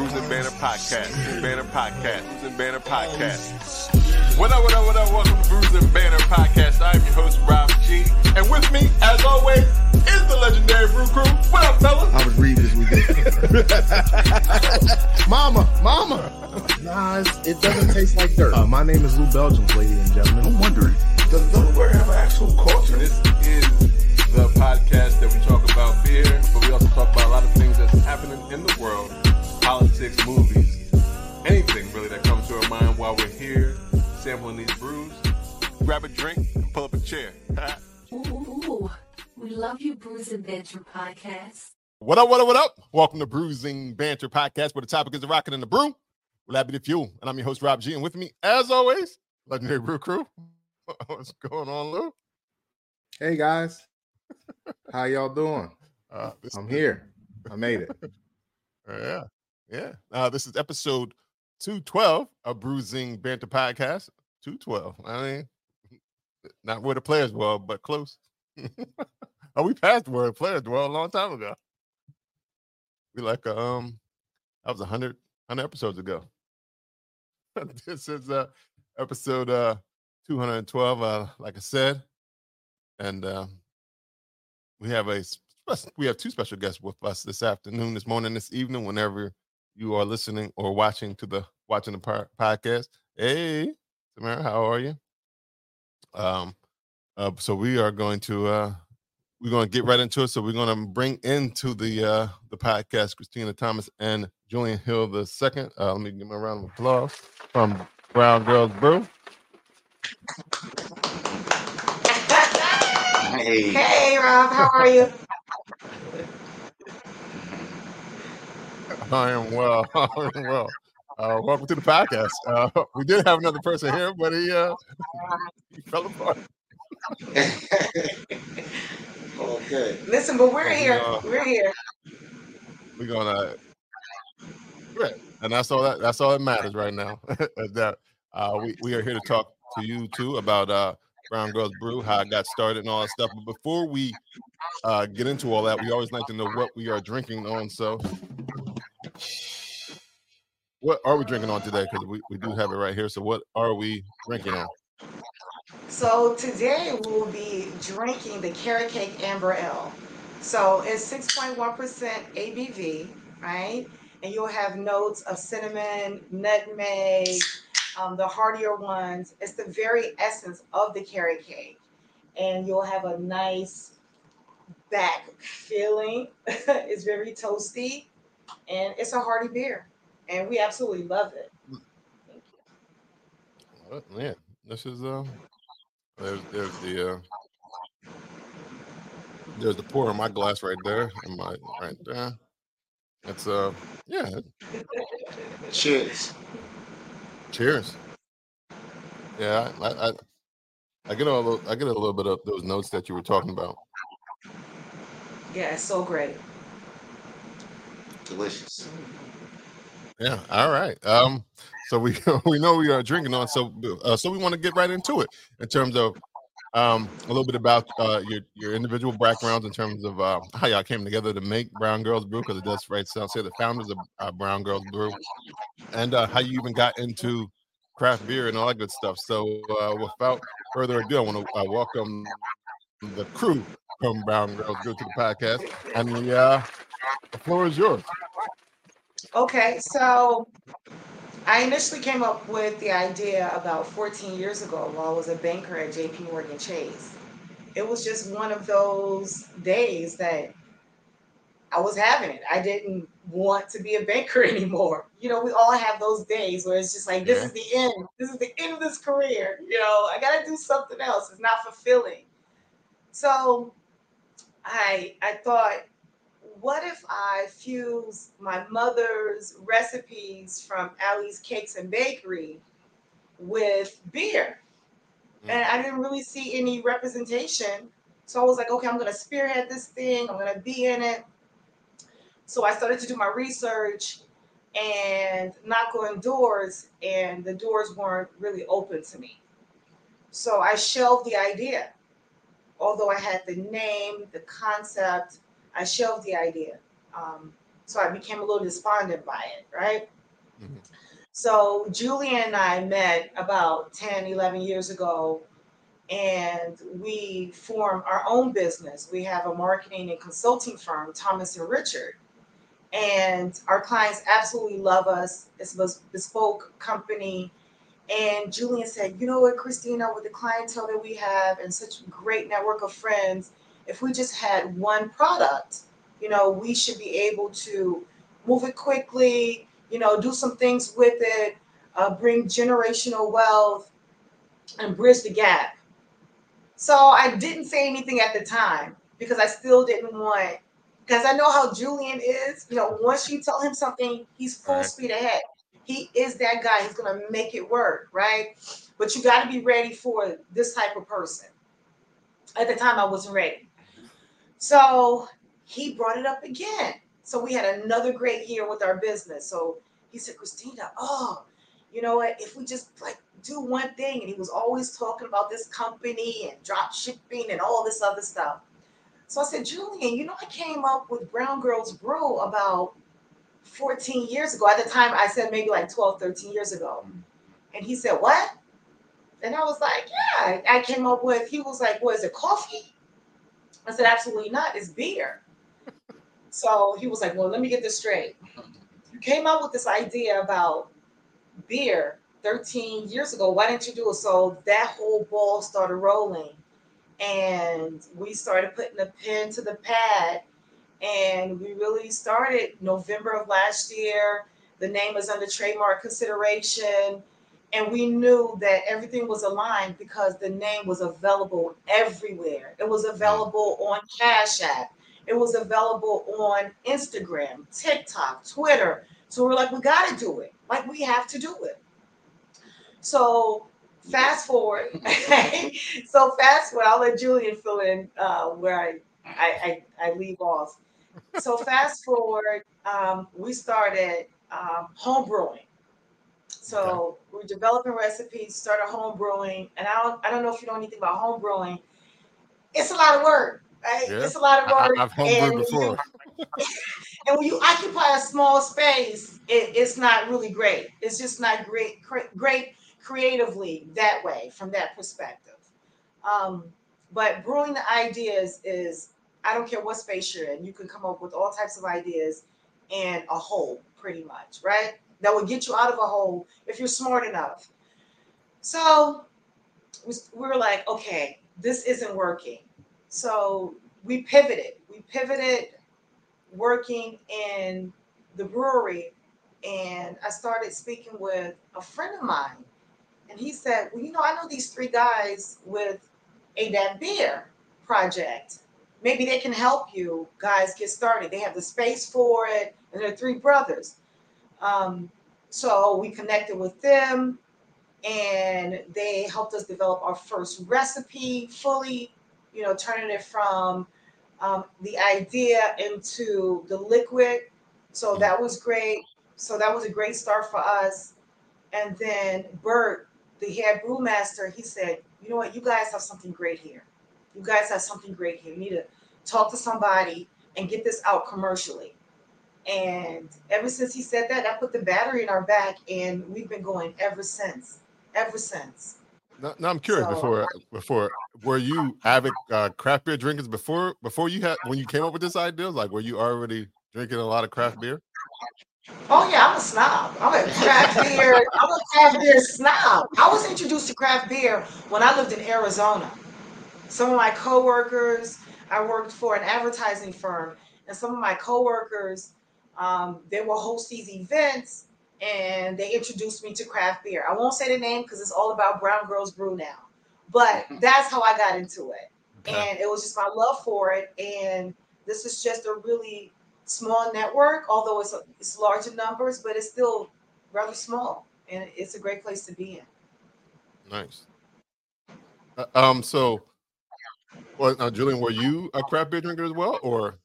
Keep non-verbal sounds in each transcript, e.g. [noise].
Brews and Banter Podcast. Banter Podcast. Brews and Banter Podcast. What up, what up, what up? Welcome to Brews and Banter Podcast. I'm your host, Rob G. And with me, as always, is the legendary Brew Crew. What up, fellas? I was reading this weekend. [laughs] mama, mama. Nah, it's, it doesn't taste like dirt. Uh, my name is Lou Belgians, ladies and gentlemen. I'm wondering, does Delaware have an actual culture? This is the podcast that we talk about beer, but we also talk about a lot of things that's happening in the world politics, movies, anything really that comes to our mind while we're here sampling these brews. Grab a drink and pull up a chair. [laughs] Ooh, we love you, Brews and Banter Podcast. What up, what up, what up? Welcome to Brews and Banter Podcast, where the topic is the rocking and the brew. We're happy to fuel. And I'm your host, Rob G. And with me, as always, Legendary Brew Crew. [laughs] What's going on, Lou? Hey, guys. How y'all doing? Uh, I'm here. I made it. [laughs] yeah, yeah. Uh, this is episode 212 of Brews and Banter Podcast. 212. I mean, [laughs] not where the players were, but close. [laughs] oh, we passed where the players were a long time ago. We like um that was 100 100 episodes ago. [laughs] this is uh episode uh 212 uh like I said. And uh we have a we have two special guests with us this afternoon, this morning, this evening, whenever you are listening or watching to the watching the podcast. Hey, Tamara, how are you? Um, uh, so we are going to uh, we're going to get right into it. So we're going to bring into the uh, the podcast Christina Thomas and Julian Hill the second. Uh, let me give them a round of applause from Brown Girls Brew. Hey. Hey, Rob. How are you? I am well. [laughs] I am well. Uh, welcome to the podcast. Uh, [laughs] we did have another person here, but he, uh, [laughs] he fell apart. okay. Listen, but we're here. Uh, we're here. We're gonna. Right. And that's all that. That's all that matters right now. that uh, we we are here to talk to you too about uh, Brown Girls Brew, how it got started, and all that stuff. But before we uh, get into all that, we always like to know what we are drinking on. So, what are we drinking on today? Because we, we do have it right here. So, what are we drinking on? So, today we'll be drinking the Carrot Cake Amber Ale. So, it's 6.1% ABV, right? And you'll have notes of cinnamon, nutmeg, um, the heartier ones. It's the very essence of the carrot cake. And you'll have a nice back feeling. [laughs] it's very toasty and it's a hearty beer. And we absolutely love it. Thank you. Well, man, this is uh there's there's the uh there's the pour in my glass right there. In my right there. It's uh yeah. Cheers. Cheers. Yeah, I, I, I get a little, I get a little bit of those notes that you were talking about. Yeah, it's so great. Delicious. Yeah. All right. Um. So we [laughs] we know we are drinking on. So uh, so we want to get right into it in terms of um a little bit about uh your your individual backgrounds in terms of uh, how y'all came together to make Brown Girls Brew because it does right sound say the founders of uh, Brown Girls Brew and uh, how you even got into craft beer and all that good stuff. So uh, without further ado, I want to uh, welcome the crew from Brown Girls Brew to the podcast, and the uh, the floor is yours. Okay, so I initially came up with the idea about 14 years ago while I was a banker at JP Morgan Chase. It was just one of those days that I was having it. I didn't want to be a banker [laughs] anymore. You know, we all have those days where it's just like, this yeah. is the end. This is the end of this career. You know, I got to do something else. It's not fulfilling. So I I thought what if I fuse my mother's recipes from Allie's Cakes and Bakery with beer? Mm. And I didn't really see any representation. So I was like, okay, I'm going to spearhead this thing. I'm going to be in it. So I started to do my research and knock on doors, and the doors weren't really open to me. So I shelved the idea. Although I had the name, the concept, I shelved the idea. Um, So I became a little despondent by it, right? Mhm. So Julian and I met about 10, 11 years ago, and we formed our own business. We have a marketing and consulting firm, Thomas and Richard. And our clients absolutely love us. It's a bespoke company. And Julian said, You know what, Christina, with the clientele that we have and such a great network of friends, if we just had one product, you know, we should be able to move it quickly, you know, do some things with it, uh, bring generational wealth, and bridge the gap. So I didn't say anything at the time because I still didn't want, because I know how Julian is. You know, once you tell him something, he's full Right. speed ahead. He is that guy. He's gonna make it work, right? But you got to be ready for this type of person. At the time, I wasn't ready. So he brought it up again. So we had another great year with our business. So he said, Christina, oh, you know what? If we just like do one thing, and he was always talking about this company and drop shipping and all this other stuff. So I said, Julian, you know, I came up with Brown Girls Brew about 14 years ago. At the time, I said maybe like 12, 13 years ago. Mm-hmm. And he said, What? And I was like, Yeah, I came up with, he was like, What is it, coffee? I said, Absolutely not. It's beer. So he was like, Well, let me get this straight. You came up with this idea about beer 13 years ago. Why didn't you do it? So that whole ball started rolling. And we started putting the pen to the pad. And we really started November of last year. The name was under trademark consideration. And we knew that everything was aligned because the name was available everywhere. It was available on Cash App. It was available on Instagram, TikTok, Twitter. So we're like, we got to do it. Like we have to do it. So fast forward. [laughs] [laughs] so fast forward. I'll let Julian fill in uh, where I, I, I I leave off. So fast forward. Um, we started um, home brewing. So we're developing recipes, started home brewing, and I don't I don't know if you know anything about home brewing. It's a lot of work. Right? Yeah. It's a lot of work. I- I've and homebrewed when you- before. [laughs] and when you occupy a small space, it, it's not really great. It's just not great, cre- great creatively that way from that perspective. Um, but brewing the ideas is, I don't care what space you're in, you can come up with all types of ideas in a hole, pretty much, right? That will get you out of a hole if you're smart enough. So we we were like, okay, this isn't working. So we pivoted. We pivoted working in the brewery and I started speaking with a friend of mine. And he said, Well, you know, I know these three guys with a that beer project. Maybe they can help you guys get started. They have the space for it, and they're three brothers. Um, so we connected with them and they helped us develop our first recipe fully, you know, turning it from um, the idea into the liquid. So that was great. So that was a great start for us. And then Bert, the head brewmaster, he said, "You know what? You guys have something great here. You guys have something great here. You need to talk to somebody and get this out commercially." And ever since he said that, that put the battery in our back, and we've been going ever since. Ever since. Now, now I'm curious. So- Before, before, were you avid uh, craft beer drinkers before? Before you had, when you came up with this idea, like, were you already drinking a lot of craft beer? Oh yeah, I'm a snob. I'm a craft beer. I'm a craft beer snob. I was introduced to craft beer when I lived in Arizona. Some of my coworkers, I worked for an advertising firm, and some of my coworkers, um, they will host these events, and they introduced me to craft beer. I won't say the name because it's all about Brown Girls Brew now, but [laughs] that's how I got into it, Okay. and it was just my love for it. And this is just a really small network, although it's it's large in numbers, but it's still rather small, and it's a great place to be in. Nice. Uh, um. So, well, now, Julian, were you a craft beer drinker as well, or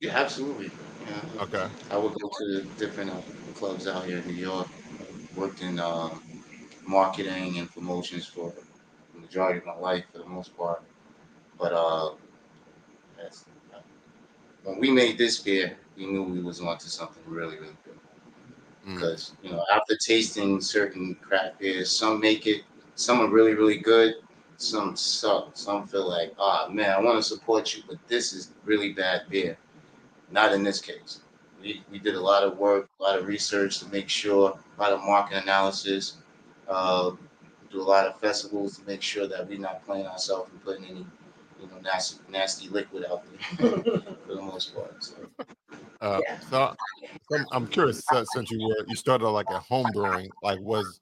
Yeah, absolutely. Yeah. okay? I would go to different uh, clubs out here in New York. Worked in uh, marketing and promotions for the majority of my life, for the most part. But uh, that's, when we made this beer, we knew we was onto something really, really good. Mm. Because you know, after tasting certain craft beers, some make it, some are really, really good, some suck. Some feel like, oh man, I want to support you, but this is really bad beer. Not in this case. We, we did a lot of work, a lot of research to make sure, a lot of market analysis, uh, do a lot of festivals to make sure that we're not playing ourselves and putting any, you know, nasty, nasty liquid out there [laughs] for the most part. So, Uh, Yeah. so, so I'm- I'm curious uh, since you were you started like a home brewing, like was,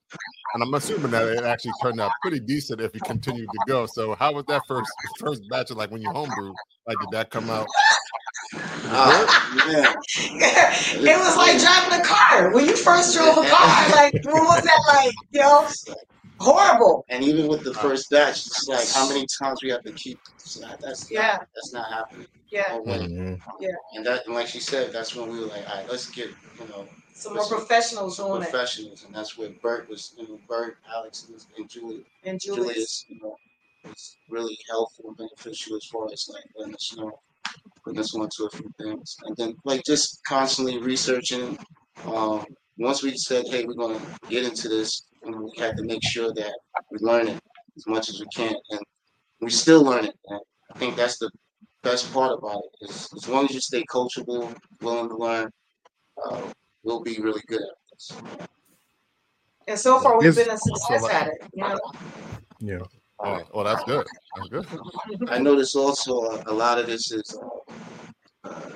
and I'm assuming that it actually turned out pretty decent if you continued to go. So how was that first [laughs] first batch of like when you homebrew? Like did that come out? Ah, man, [laughs] it was like driving a car. When you first drove a car, [laughs] like what was that like? You know, horrible. and even with the first batch, it's like how many times we have to keep. It's not, that's Yeah. not, that's not happening. Yeah, No way. Mhm. And that, and like she said, that's when we were like, all right, let's get you know some more professionals some doing it. professionals, and that's where Bert was, you know, Bert, Alex, and- and Julie, And Julius. Julius, you know, was really helpful and beneficial as far as like letting us know, putting us onto a few things, and then like just constantly researching. Um, once we said, hey, we're gonna get into this, you know, we had to make sure that we learn it as much as we can, and we still learn it. And I think that's the best part about it. Is as long as you stay coachable, willing to learn, uh, we'll be really good at this. And so far, we've It's- been a success at it. You know, Yeah. Oh, well, that's good. That's good. I notice also uh, a lot of this is uh, uh,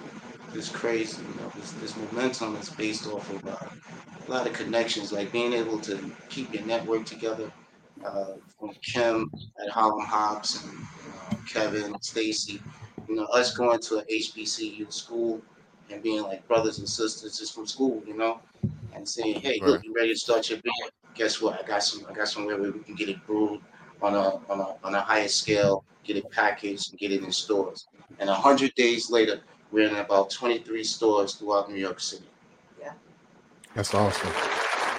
this crazy. You know, this, this momentum is based off of uh, a lot of connections, like being able to keep your network together. Uh, from Kim at Harlem Hops and uh, Kevin, Stacy, you know, us going to a HBCU school and being like brothers and sisters just from school, you know, and saying, "Hey, look, you ready to start your beer? Guess what? I got some. I got somewhere where we can get it brewed on a on a on a higher scale, get it packaged, and get it in stores. And a hundred days later, we're in about 23 stores throughout New York City. Yeah, that's awesome.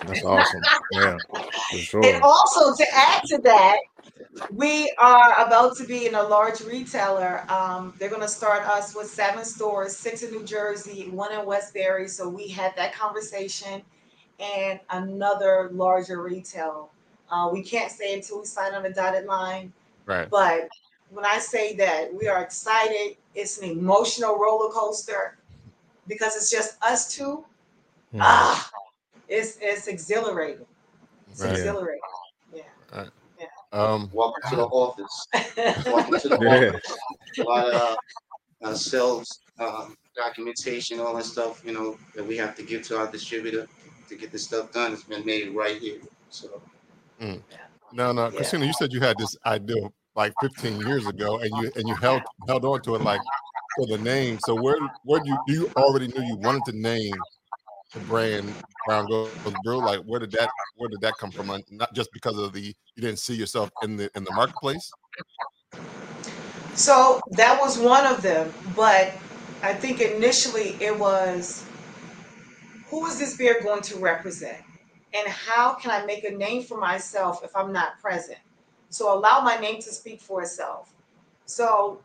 That's awesome. [laughs] Yeah, for sure. and also to add to that, we are about to be in a large retailer. Um, they're going to start us with seven stores, six in New Jersey, one in Westbury. So we had that conversation, and another larger retail. Uh, we can't say until we sign on the dotted line, Right. but when I say that we are excited, it's an emotional roller coaster because it's just us two. Mhm. Ah, it's it's exhilarating. It's Right. exhilarating. Um. Welcome to the office. [laughs] Welcome to the [laughs] Yeah. office. A lot of uh, uh, sales um, documentation, all that stuff, you know, that we have to give to our distributor to get this stuff done. It's been made right here. So Mm. No, no, Yeah. Christina, you said you had this idea like 15 years ago, and you and you held held on to it like for the name. So where where do you you already knew you wanted to name the brand Brown Girls Brew? Like where did that where did that come from? Like, Not just because of the you didn't see yourself in the in the marketplace. So that was one of them, but I think initially it was who is this beer going to represent? And how can I make a name for myself if I'm not present? So allow my name to speak for itself. So,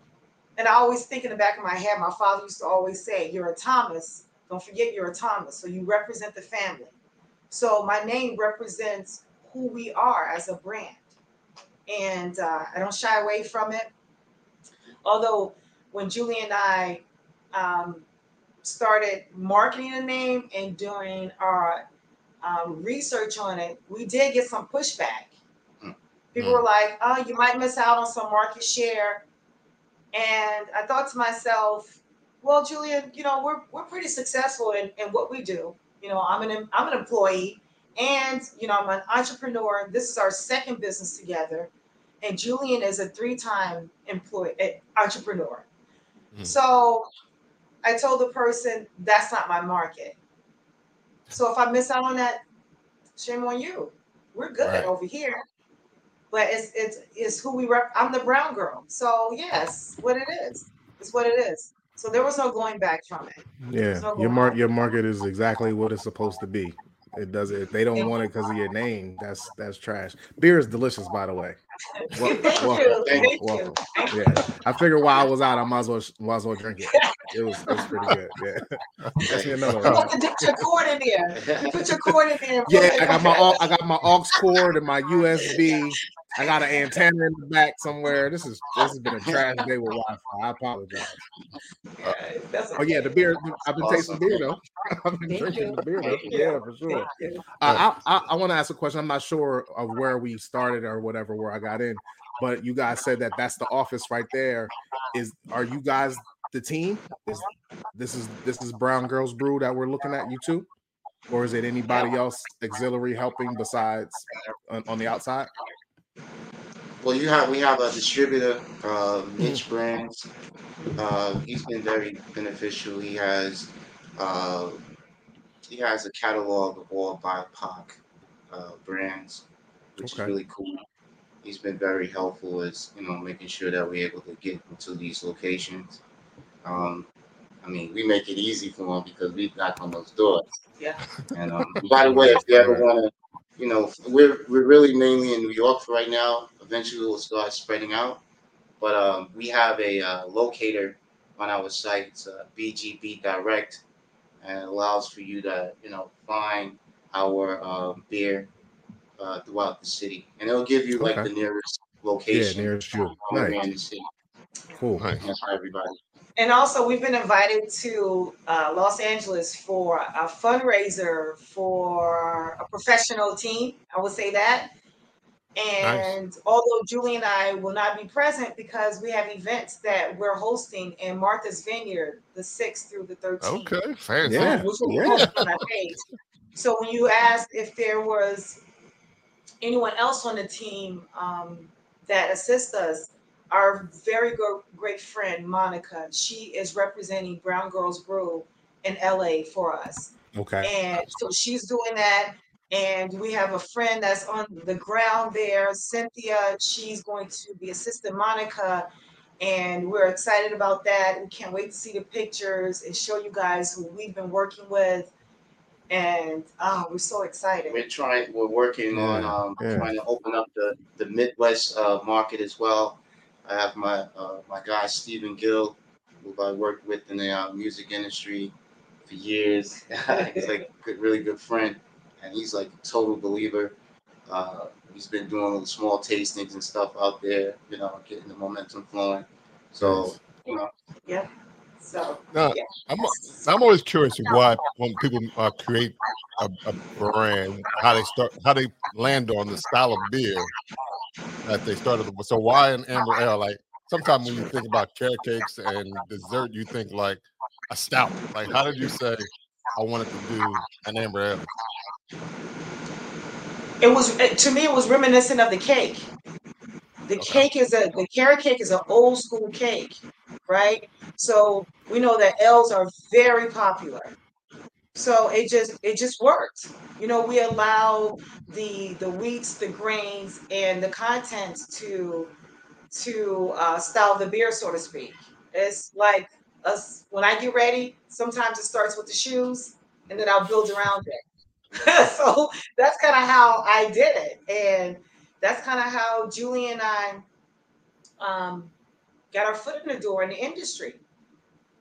and I always think in the back of my head, my father used to always say, You're a Thomas. Don't forget you're a Thomas. So you represent the family. So my name represents who we are as a brand. And uh, I don't shy away from it although when Julie and I um, started marketing the name and doing our um, research on it, we did get some pushback. Mm. People were like, "Oh, you might miss out on some market share," and I thought to myself, "Well, Julian, you know, we're we're pretty successful in, in what we do. You know, I'm an I'm an employee, and you know, I'm an entrepreneur. This is our second business together." and Julian is a three-time employee eh, entrepreneur. Mhm. So I told the person that's not my market. So if I miss out on that, shame on you. We're good Right. over here. But it's it's it's who we rep. I'm the brown girl. So yes, what it is. It's what it is. So there was no going back from it. Yeah, So your mark your market is exactly what it's supposed to be. It does it. They don't want it because of your name, that's that's trash. Beer is delicious, by the way. [laughs] Wel- Thank welcome, you. Thank Thank welcome. you. Yeah, I figured while I was out, I might as well might as well drink it. [laughs] It was, it was pretty good. Yeah. [laughs] That's me another You one. got the digital cord in there. You put your cord in there. Yeah, I got my aux- I got my aux cord and my USB. I got an antenna in the back somewhere. This is this has been a trash day with Wi-Fi. I apologize. Yeah, that's Oh yeah, the beer. I've been tasting beer though. [laughs] I've been Thank drinking you. the beer though. Yeah, for sure. Uh, I, I, I want to ask a question. I'm not sure of where we started or whatever, where I got in, but you guys said that that's the office right there. Is are you guys the team? Is this is this is Brown Girls Brew that we're looking at you two, or is it anybody else auxiliary helping besides on, on the outside? Well, you have we have a distributor, uh, Mitch Brands. Uh, he's been very beneficial. He has uh, he has a catalog of all BIPOC uh, brands, which Okay. is really cool. He's been very helpful as you know making sure that we're able to get into these locations. Um, I mean, we make it easy for them because we knock on those doors. Yeah. And um, [laughs] by the way, if you ever want to you know, we're we're really mainly in New York for right now. Eventually, we'll start spreading out. But um, we have a uh, locator on our site. It's uh, BGB Direct, and it allows for you to you know find our um, beer uh, throughout the city, and it'll give you like Okay. the nearest location. Yeah, location. nearest you. Nice, in the city. cool. Nice. That's for everybody. And also, we've been invited to uh, Los Angeles for a fundraiser for a professional team. I would say that. And although Julie and I will not be present because we have events that we're hosting in Martha's Vineyard, the 6th through the 13th. Okay, fancy. Yeah. which will be Yeah. on page. So when you asked if there was anyone else on the team um, that assists us, our very go- great friend Monica, she is representing Brown Girls Brew in LA for us, Okay. and so she's doing that. And we have a friend that's on the ground there, Cynthia. She's going to be assisting Monica, and we're excited about that. We can't wait to see the pictures and show you guys who we've been working with. And oh, we're so excited. We're trying. We're working on um, yeah. trying to open up the the Midwest uh, market as well. I have my uh, my guy Stephen Gill, who I worked with in the uh, music industry for years. [laughs] he's like a good, really good friend, and he's like a total believer. Uh, he's been doing little small tastings and stuff out there, you know, getting the momentum flowing. So, you know, So Now, yeah. I'm I'm always curious why when people uh, create a, a brand, how they start, how they land on the style of beer that they started. So why an amber ale? Like sometimes when you think about carrot cakes and dessert, you think like a stout. Like how did you say I wanted to do an amber ale? it was eh, to me it was reminiscent of the cake. The Okay. cake is a the carrot cake is an old school cake, right? So we know that L's are very popular. So it just it just worked. You know, we allow the the wheats, the grains, and the contents to to uh, style the beer, so to speak. It's like us when I get ready. Sometimes it starts with the shoes, and then I'll build around it. [laughs] so that's kind of how I did it, and that's kind of how Julie and I um, got our foot in the door in the industry.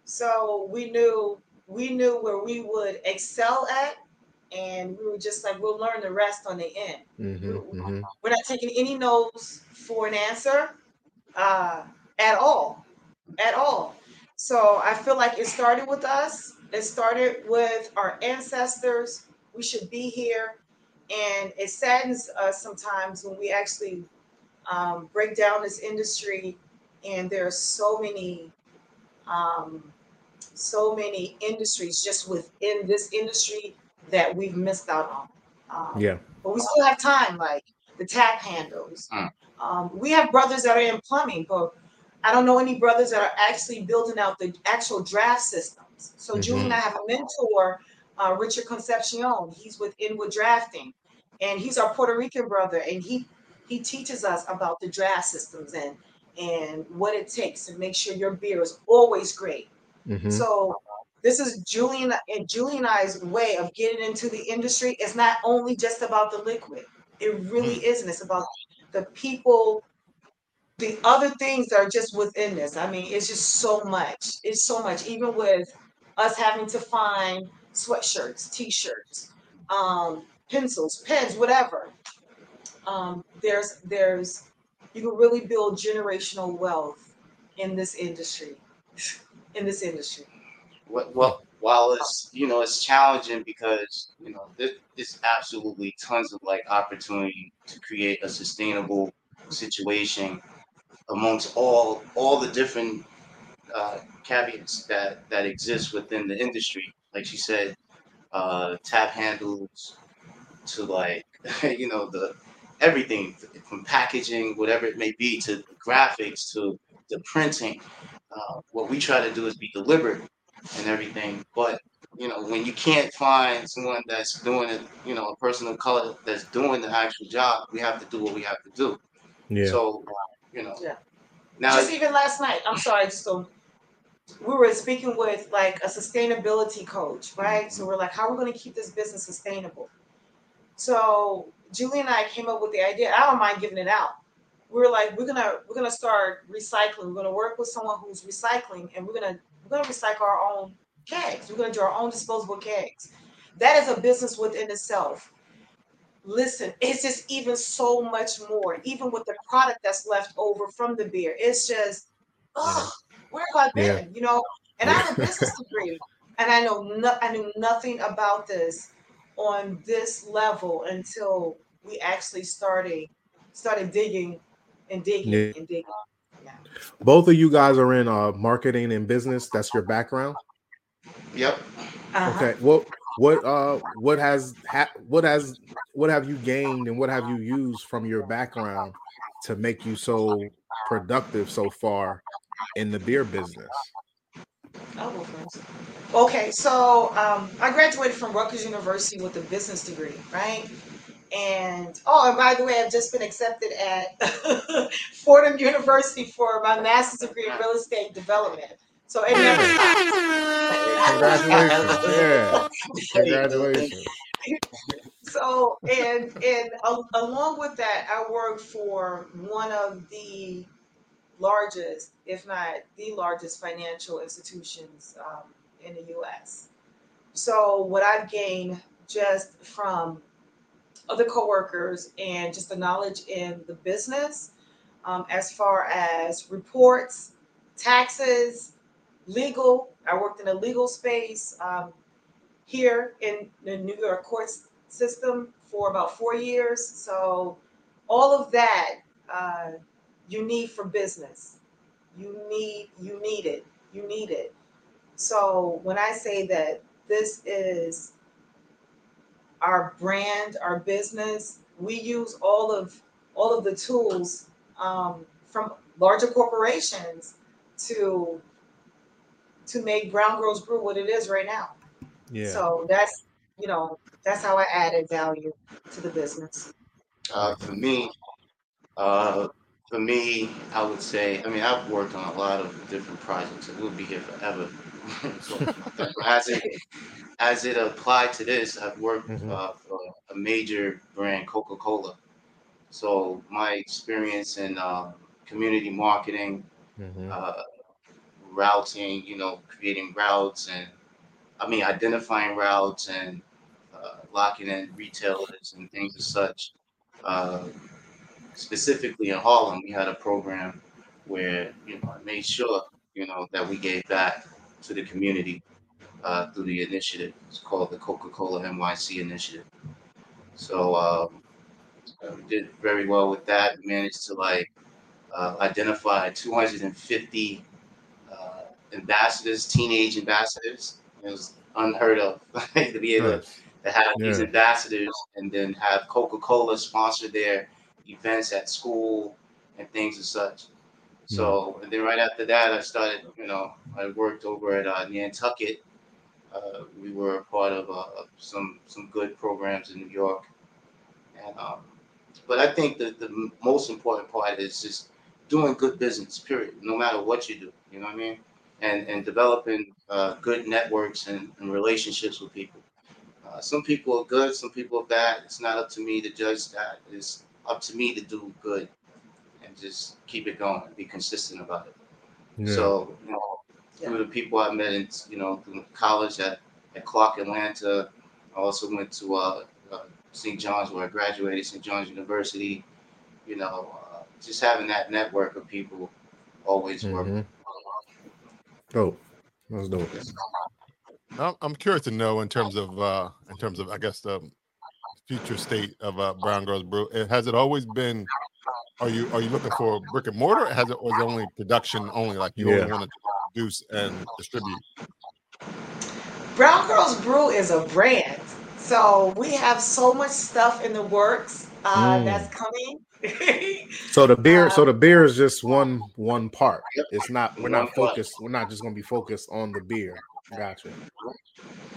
So we knew we knew where we would excel at, and we were just like, we'll learn the rest on the end. Mm-hmm, mm-hmm. We're not taking any no's for an answer uh, at all, at all. So I feel like it started with us. It started with our ancestors. We should be here, and it saddens us sometimes when we actually um, break down this industry, and there are so many, um, so many industries just within this industry that we've missed out on. Um, Yeah. but we still have time, like the tap handles. Mm. Um, we have brothers that are in plumbing, but I don't know any brothers that are actually building out the actual draft systems. So Julie and I have a mentor, uh, Richard Concepcion. He's with Inwood Drafting, and he's our Puerto Rican brother, and he he teaches us about the draft systems and and what it takes to make sure your beer is always great. Mm-hmm. So this is Julian and Julie and I's way of getting into the industry. It's not only just about the liquid. It really isn't. It's about the people the other things that are just within this. I mean, it's just so much. It's so much. Even with us having to find sweatshirts, t-shirts, um, pencils, pens, whatever. Um, there's there's you can really build generational wealth in this industry. In this industry. Well, well, while it's you know it's challenging because you know there, there's absolutely tons of like opportunity to create a sustainable situation amongst all all the different uh, caveats that that exist within the industry. Like she said, uh, tap handles to like [laughs] you know the everything from packaging, whatever it may be, to graphics to the printing. Uh, what we try to do is be deliberate and everything, but you know when you can't find someone that's doing it, you know, a person of color that's doing the actual job, we have to do what we have to do. Yeah. So uh, you know, Yeah. now just even last night, I'm sorry, just so we were speaking with like a sustainability coach, right? So we're like, how are we going to keep this business sustainable? So Julie and I came up with the idea. I don't mind giving it out. We were like, we're gonna we're gonna start recycling. We're gonna work with someone who's recycling, and we're gonna we're gonna recycle our own kegs. We're gonna do our own disposable kegs. That is a business within itself. Listen, it's just even so much more. Even with the product that's left over from the beer, it's just, oh, where have I Yeah. been? You know, and I have a business [laughs] degree, and I know no, I knew nothing about this on this level until we actually started started digging and digging Yeah. and digging. Yeah. Both of you guys are in uh marketing and business. That's your background. yep. Uh-huh. Okay. What what uh what has ha- what has what have you gained and what have you used from your background to make you so productive so far in the beer business? I'll go first. Okay, so um, I graduated from Rutgers University with a business degree, right? And oh, and by the way, I've just been accepted at [laughs] Fordham University for my master's degree in real estate development. So any other Congratulations. [laughs] Yeah. Congratulations. so and and al- along with that, I work for one of the largest, if not the largest, financial institutions um, in the U.S. So what I've gained just from other coworkers and just the knowledge in the business, um, as far as reports, taxes, legal. I worked in a legal space um, here in the New York courts system for about four years. So all of that uh, you need for business. You need you need it. You need it. So when I say that this is our brand, our business, we use all of all of the tools um, from larger corporations to to make Brown Girls Brew what it is right now. Yeah. So that's you know that's how I added value to the business. Uh, for me, uh, for me, I would say, I mean, I've worked on a lot of different projects, and we'll be here forever. So, [laughs] as it as it applied to this, I've worked Mhm. uh, for a major brand, Coca Cola. So my experience in uh, community marketing, Mhm. uh, routing, you know, creating routes and I mean identifying routes and uh, locking in retailers and things as such. Uh, specifically in Harlem, we had a program where you know I made sure you know that we gave back to the community uh, through the initiative. It's called the Coca-Cola NYC Initiative. So um, we did very well with that. We managed to like uh, identify 250 uh, ambassadors, teenage ambassadors. It was unheard of [laughs] to be able to have these ambassadors and then have Coca-Cola sponsor their events at school and things as such. So and then right after that, I started. You know, I worked over at uh, Nantucket. Uh, we were a part of uh, some some good programs in New York, and um, but I think that the most important part is just doing good business. Period. No matter what you do, you know what I mean, and and developing uh, good networks and, and relationships with people. Uh, some people are good, some people are bad. It's not up to me to judge that. It's up to me to do good. And and just keep it going and be consistent about it. Yeah. So, you know, through the people I met in, you know, through college at, at Clark Atlanta, I also went to uh, uh, St. John's where I graduated, St. John's University. You know, uh, just having that network of people always worked. Mhm. Dope. That's dope. I'm, I'm curious to know in terms of uh in terms of I guess the future state of uh, Brown Girls Brew. Has it always been? Are you are you looking for brick and mortar? Or has it was only production only? Like you Yeah. only want to produce and distribute? Brown Girls Brew is a brand. So we have so much stuff in the works uh, Mm. that's coming. [laughs] So the beer, so Um, the beer is just one one part. It's not. We're not focused. We're not just going to be focused on the beer. Gotcha.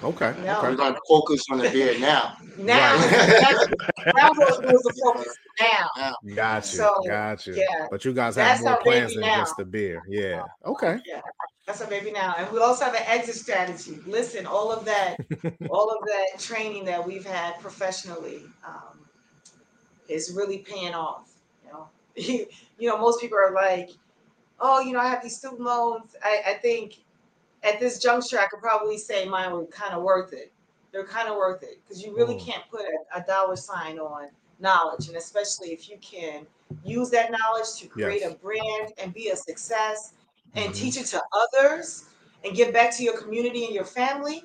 Okay. No. We're Okay. going to focus on the beer now. now, Right. that's- Brown Girls the focus now. Gotcha. So, gotcha. yeah. But you guys have That's more plans baby than now. just the beer. Yeah. Okay. Yeah. That's our baby now. And we also have an exit strategy. Listen, all of that, [laughs] all of that training that we've had professionally um, is really paying off. You know, [laughs] you know, most people are like, "Oh, you know, I have these student loans." I, I think at this juncture, I could probably say mine were kind of worth it. They're kind of worth it because you really Mm. can't put a, a dollar sign on knowledge, and especially if you can use that knowledge to create Yes. a brand and be a success and Mhm. teach it to others and give back to your community and your family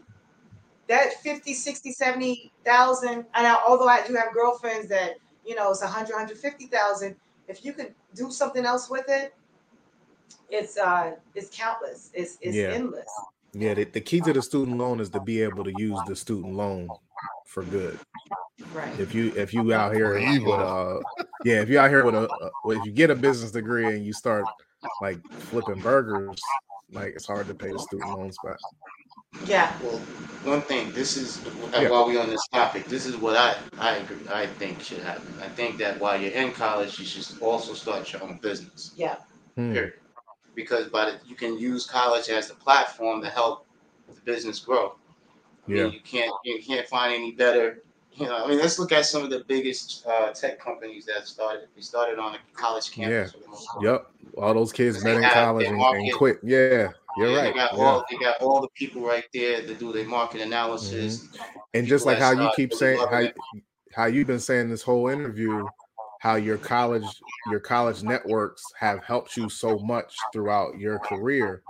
that 50 60 70,000 and I, although I do have girlfriends that you know it's 100 150,000 if you could do something else with it it's uh it's countless it's it's Yeah. endless Yeah. The, the key to the student loan is to be able to use the student loan for good. right If you if you out here with uh yeah if you out here with a uh, if you get a business degree and you start like flipping burgers like it's hard to pay the student loans back. yeah Well, one thing, this is Yeah. while we're on this topic, this is what I I agree, I think should happen. I think that while you're in college, you should also start your own business. yeah Hmm. Period. Because by the, you can use college as a platform to help the business grow. I Yeah. mean, you can't you can't find any better. You know, I mean, let's look at some of the biggest uh, tech companies that started. They started on a college campus. for the most part. Yep. All those kids met in college and, and quit. Yeah. You're Yeah, right. They got Yeah. all they got all the people right there to do their market analysis. And just like how you keep saying how how you've been saying this whole interview, how your college your college networks have helped you so much throughout your career.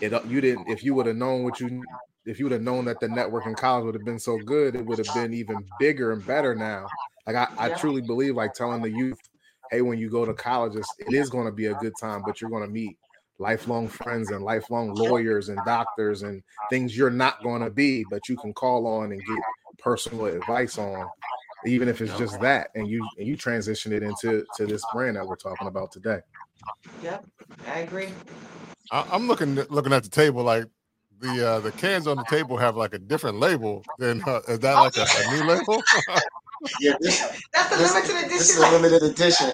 It uh, you didn't if you would have known what you if you would have known that the network in college would have been so good, it would have been even bigger and better now. Like I, I truly believe like telling the youth, hey, when you go to college, it is going to be a good time, but you're going to meet lifelong friends and lifelong lawyers and doctors and things you're not going to be, but you can call on and get personal advice on, even if it's just that, and you and you transition it into to this brand that we're talking about today. yep i agree I, I'm looking looking at the table like the uh, the cans on the table have like a different label. Then uh, is that like a, a new label? [laughs] Yeah, this, [laughs] that's the this, limited this is a limited edition.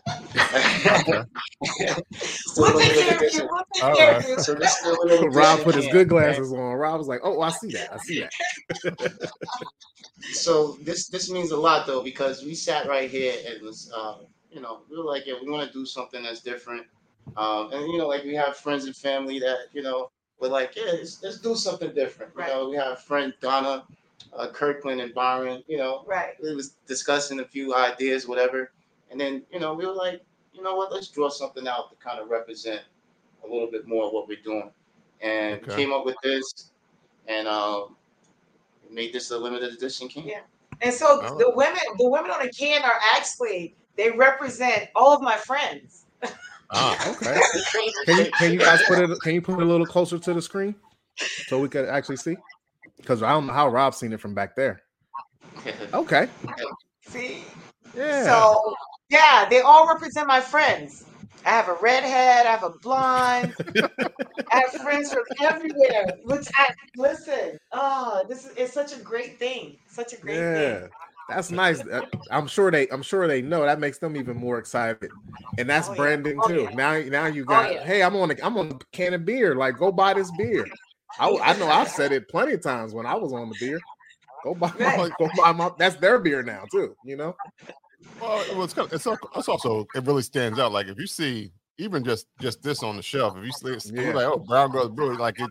It's [laughs] a we'll take limited care of you edition. we'll take All care right. of you So this is a limited [laughs] Rob put his good okay? glasses on. Rob was like, "Oh, I see that. I see that." So this this means a lot though because we sat right here and was uh, you know we were like yeah we want to do something that's different um, and you know like we have friends and family that you know we're like yeah let's, let's do something different Right. you know we have friend Donna uh, Kirkland and Byron you know right we was discussing a few ideas whatever and then you know we were like you know what let's draw something out to kind of represent a little bit more of what we're doing and Okay. came up with this and um, made this a limited edition can. Yeah. And so Oh. the women, the women on the can are actually they represent all of my friends. ah, [laughs] Okay. Can you can you guys put it? Can you put it a little closer to the screen so we could actually see? Because I don't know how Rob's seen it from back there. [laughs] Okay. See? Yeah. So yeah, they all represent my friends. I have a redhead, I have a blonde, [laughs] I have friends from everywhere. Which I listen, oh, this is it's such a great thing. Such a great yeah. thing. That's nice. Uh, I'm sure they. I'm sure they know. That makes them even more excited, and that's Oh, yeah. branding Oh, too. yeah. Now, now you got. yeah. Hey, I'm on. A, I'm on a can of beer. Like, go buy this beer. I, I know. I've said [laughs] it plenty of times when I was on the beer. Go buy. My, Right. go buy my. That's their beer now too. You know. Well, it was kind of, it's, it's also it really stands out. Like if you see even just just this on the shelf, if you see it's Yeah. like oh Brown Girls Brewery, like it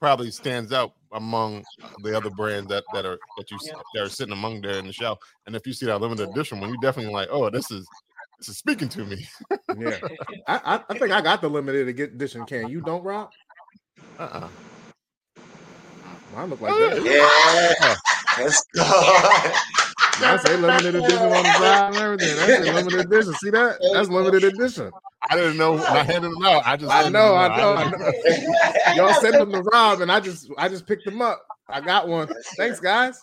probably stands out among the other brands that that are that you s- that are sitting among there in the shelf. And if you see that limited edition one, you definitely like oh this is this is speaking to me. Yeah, [laughs] I, I, I think I got the limited edition can. You don't, Rob? Uh-uh. Mine look like that. [laughs] Yeah. Let's go. I say limited edition on the side and everything. That's a limited edition. See that? That's limited edition. I didn't know when I handed them out. I just I know, I know, I know. Y'all sent them to Rob, and I just I just picked them up. I got one. Thanks, guys.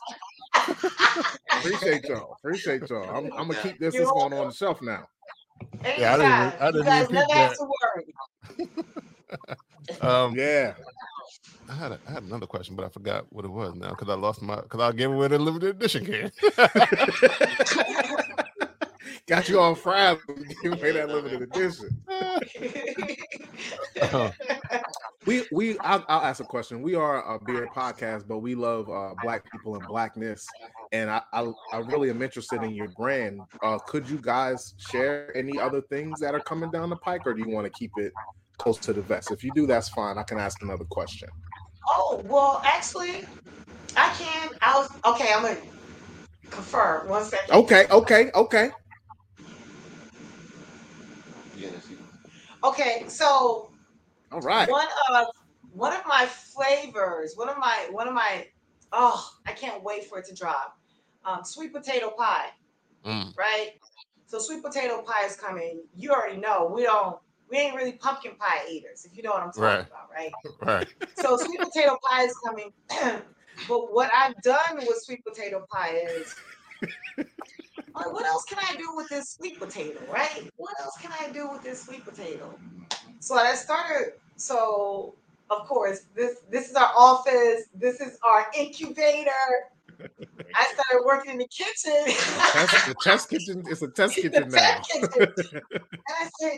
Appreciate y'all. Appreciate y'all. I'm, I'm gonna keep this. It's going on the shelf now. Yeah, I didn't I didn't you guys even never have to worry. Um, Yeah. I had a, I had another question, but I forgot what it was now because I lost my because I gave away the limited edition can. [laughs] Got you all fried. Give away that limited edition. [laughs] Uh, We we I'll, I'll ask a question. We are a beer podcast, but we love uh, black people and blackness, and I, I I really am interested in your brand. Uh, could you guys share any other things that are coming down the pike, or do you want to keep it close to the vest? If you do, that's fine. I can ask another question. Oh, well, actually, I can. I was okay. I'm gonna confirm. One second. Okay, okay, okay. Okay, so All right. one of one of my flavors, one of my one of my oh, I can't wait for it to drop. Um, sweet potato pie, mm, right? So sweet potato pie is coming. You already know we don't we ain't really pumpkin pie eaters, if you know what I'm talking Right. about, right? [laughs] right. So sweet potato pie is coming. [clears throat] but what I've done with sweet potato pie is like, what else can I do with this sweet potato, right? What else can I do with this sweet potato? So I started. So of course, this this is our office. This is our incubator. I started working in the kitchen. Test, the [laughs] test kitchen. It's a test The kitchen now. kitchen. [laughs] and I said,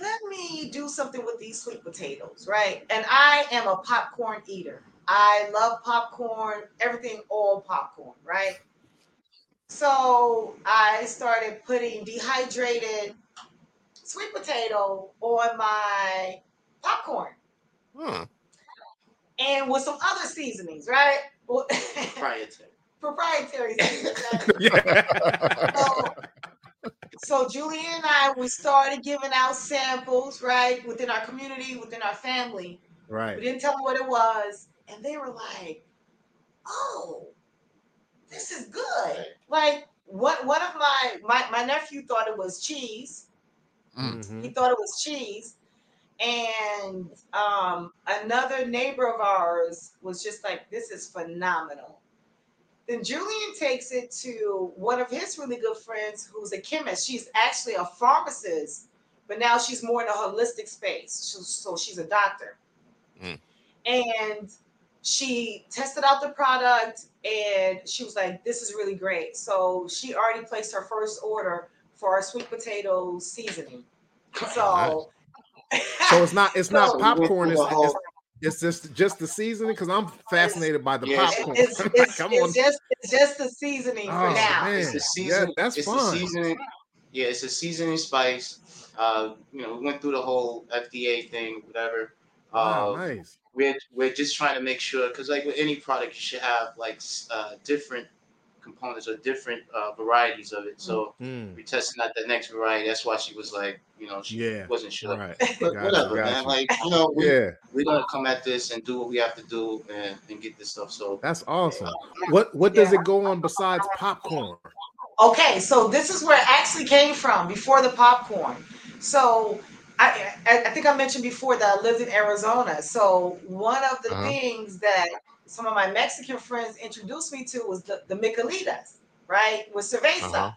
let me do something with these sweet potatoes, right? And I am a popcorn eater. I love popcorn, everything all popcorn, right? So I started putting dehydrated sweet potato on my popcorn Huh. and with some other seasonings, right? Well, Proprietary. Proprietary seasonings. [laughs] right? yeah. so, so Julie and I, we started giving out samples, right, within our community, within our family. Right. We didn't tell them what it was, and they were like, "Oh, this is good." Like what? One of my my my nephew thought it was cheese. Mm. Mhm. He thought it was cheese, and um, another neighbor of ours was just like, "This is phenomenal." Then Julian takes it to one of his really good friends who's a chemist. She's actually a pharmacist, but now she's more in a holistic space. So, so she's a doctor. Mm. And she tested out the product and she was like, this is really great. So she already placed her first order for our sweet potato seasoning. So, [laughs] So it's not it's So not popcorn. It's, it's it's just just the seasoning because I'm fascinated by the Yeah, popcorn. it's, [laughs] it's, Come it's on. just it's just the seasoning for Oh, now. man. It's a Yeah, that's it's. A seasoning. Yeah, it's a seasoning spice. Uh, you know, we went through the whole FDA thing, whatever. Wow, Uh, nice. we're we're just trying to make sure because like with any product, you should have like uh, different components or different uh, varieties of it. So Mm, we're testing out the next variety. That's why she was like, you know, she yeah. wasn't sure. Right. [laughs] But Gotcha, whatever, man. Like you know, we, Yeah, we're gonna come at this and do what we have to do and, and get this stuff. So that's awesome. What what does Yeah. it go on besides popcorn? Okay, so this is where it actually came from before the popcorn. So I, I I think I mentioned before that I lived in Arizona. So one of the Uh-huh. things that some of my Mexican friends introduced me to was the, the Micheladas, right? With cerveza. Uh-huh.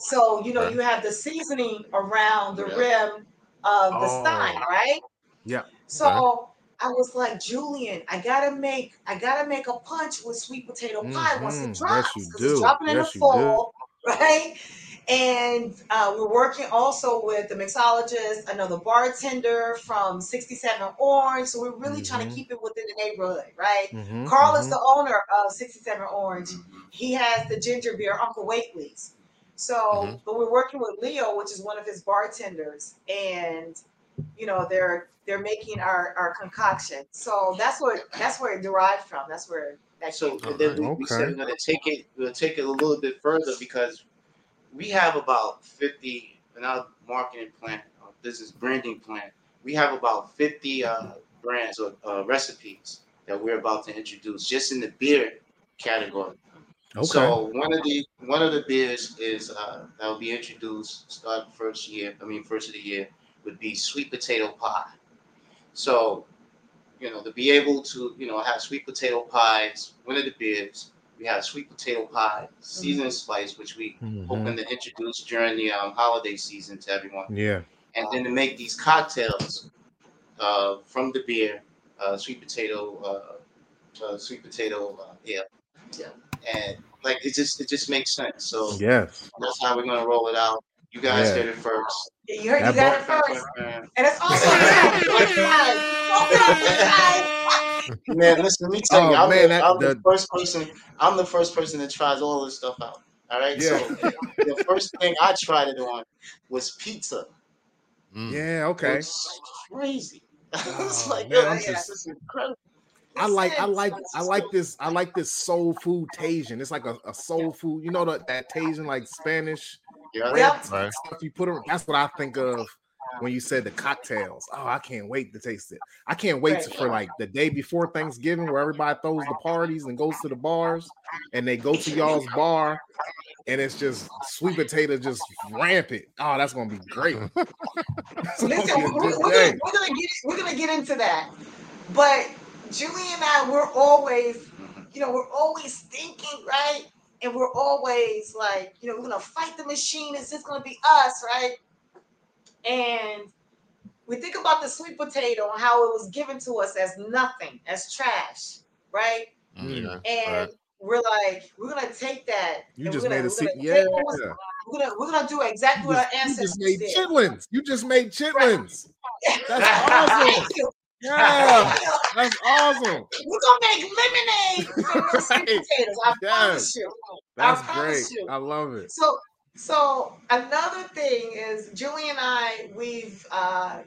So you know Right. you have the seasoning around the Yeah. rim of the Oh. stein, right? Yeah. So I was like, Julian, I gotta make I gotta make a punch with sweet potato pie once Mhm. it Yes, drops. you 'cause do. It's dropping in the you do. fall, [laughs] right? And uh, we're working also with the mixologist, another bartender from 67 Orange. So we're really trying Mhm. to keep it within the neighborhood, right? Mhm, Carl is mhm. the owner of 67 Orange. He has the ginger beer, Uncle Waithley's. So, Mhm. but we're working with Leo, which is one of his bartenders, and you know they're they're making our our concoction. So that's where that's where it derived from. That's where that So came from. and then we, we said Okay. we're gonna take it we'll take it a little bit further because we have about 50 in our marketing plan, our business branding plan, we have about 50 uh, brands or uh, recipes that we're about to introduce just in the beer category. Okay. So one of the one of the beers is uh, that will be introduced start first year. I mean first of the year would be sweet potato pie. So you know to be able to you know have sweet potato pies. One of the beers we have sweet potato pie seasoned spice, which we Mhm. hoping to introduce during the um, holiday season to everyone, Yeah. and then to make these cocktails uh, from the beer, uh, sweet potato, uh, uh, sweet potato, uh, yeah, yeah, and like it just it just makes sense. So Yes. that's how we're gonna roll it out. You guys Yeah. did it first. You heard you That got it first, and it's also [laughs] Man, listen, let me tell you, Oh, I'm, man, the, that- I'm the the- first person. I'm the first person that tries all this stuff out. All right. Yeah. So the first thing I tried it on was pizza. Mm. Yeah. Okay. It's crazy. [laughs] it's Oh, like, man, yo, I'm this just- is incredible. I like I like I like this I like this soul food Tajin. It's like a, a soul food, you know that that Tajin like Spanish Yeah. Yep. Right. stuff you put. ar- That's what I think of when you said the cocktails. Oh, I can't wait to taste it. I can't wait Right. for like the day before Thanksgiving where everybody throws the parties and goes to the bars and they go to y'all's bar and it's just sweet potato just rampant. Oh, that's gonna be great. [laughs] It's gonna Listen, be we're, we're gonna, we're gonna get we're gonna get into that, but Julie and I, we're always, you know, we're always thinking, right? And we're always like, you know, we're gonna fight the machine. Is this gonna be us, right? And we think about the sweet potato and how it was given to us as nothing, as trash, right? Mm-hmm. Yeah. And Right. we're like, we're gonna take that. You just gonna, made a we're gonna yeah. take what was- We're gonna we're gonna do exactly You what just, our you just ancestors made did. chitlins. You just made chitlins. That's awesome. Thank you. Yeah, [laughs] that's awesome. We're gonna make lemonade from those sweet [laughs] potatoes. I promise you. That's I promise great. you. I love it. So, so another thing is Julie and I. We've uh,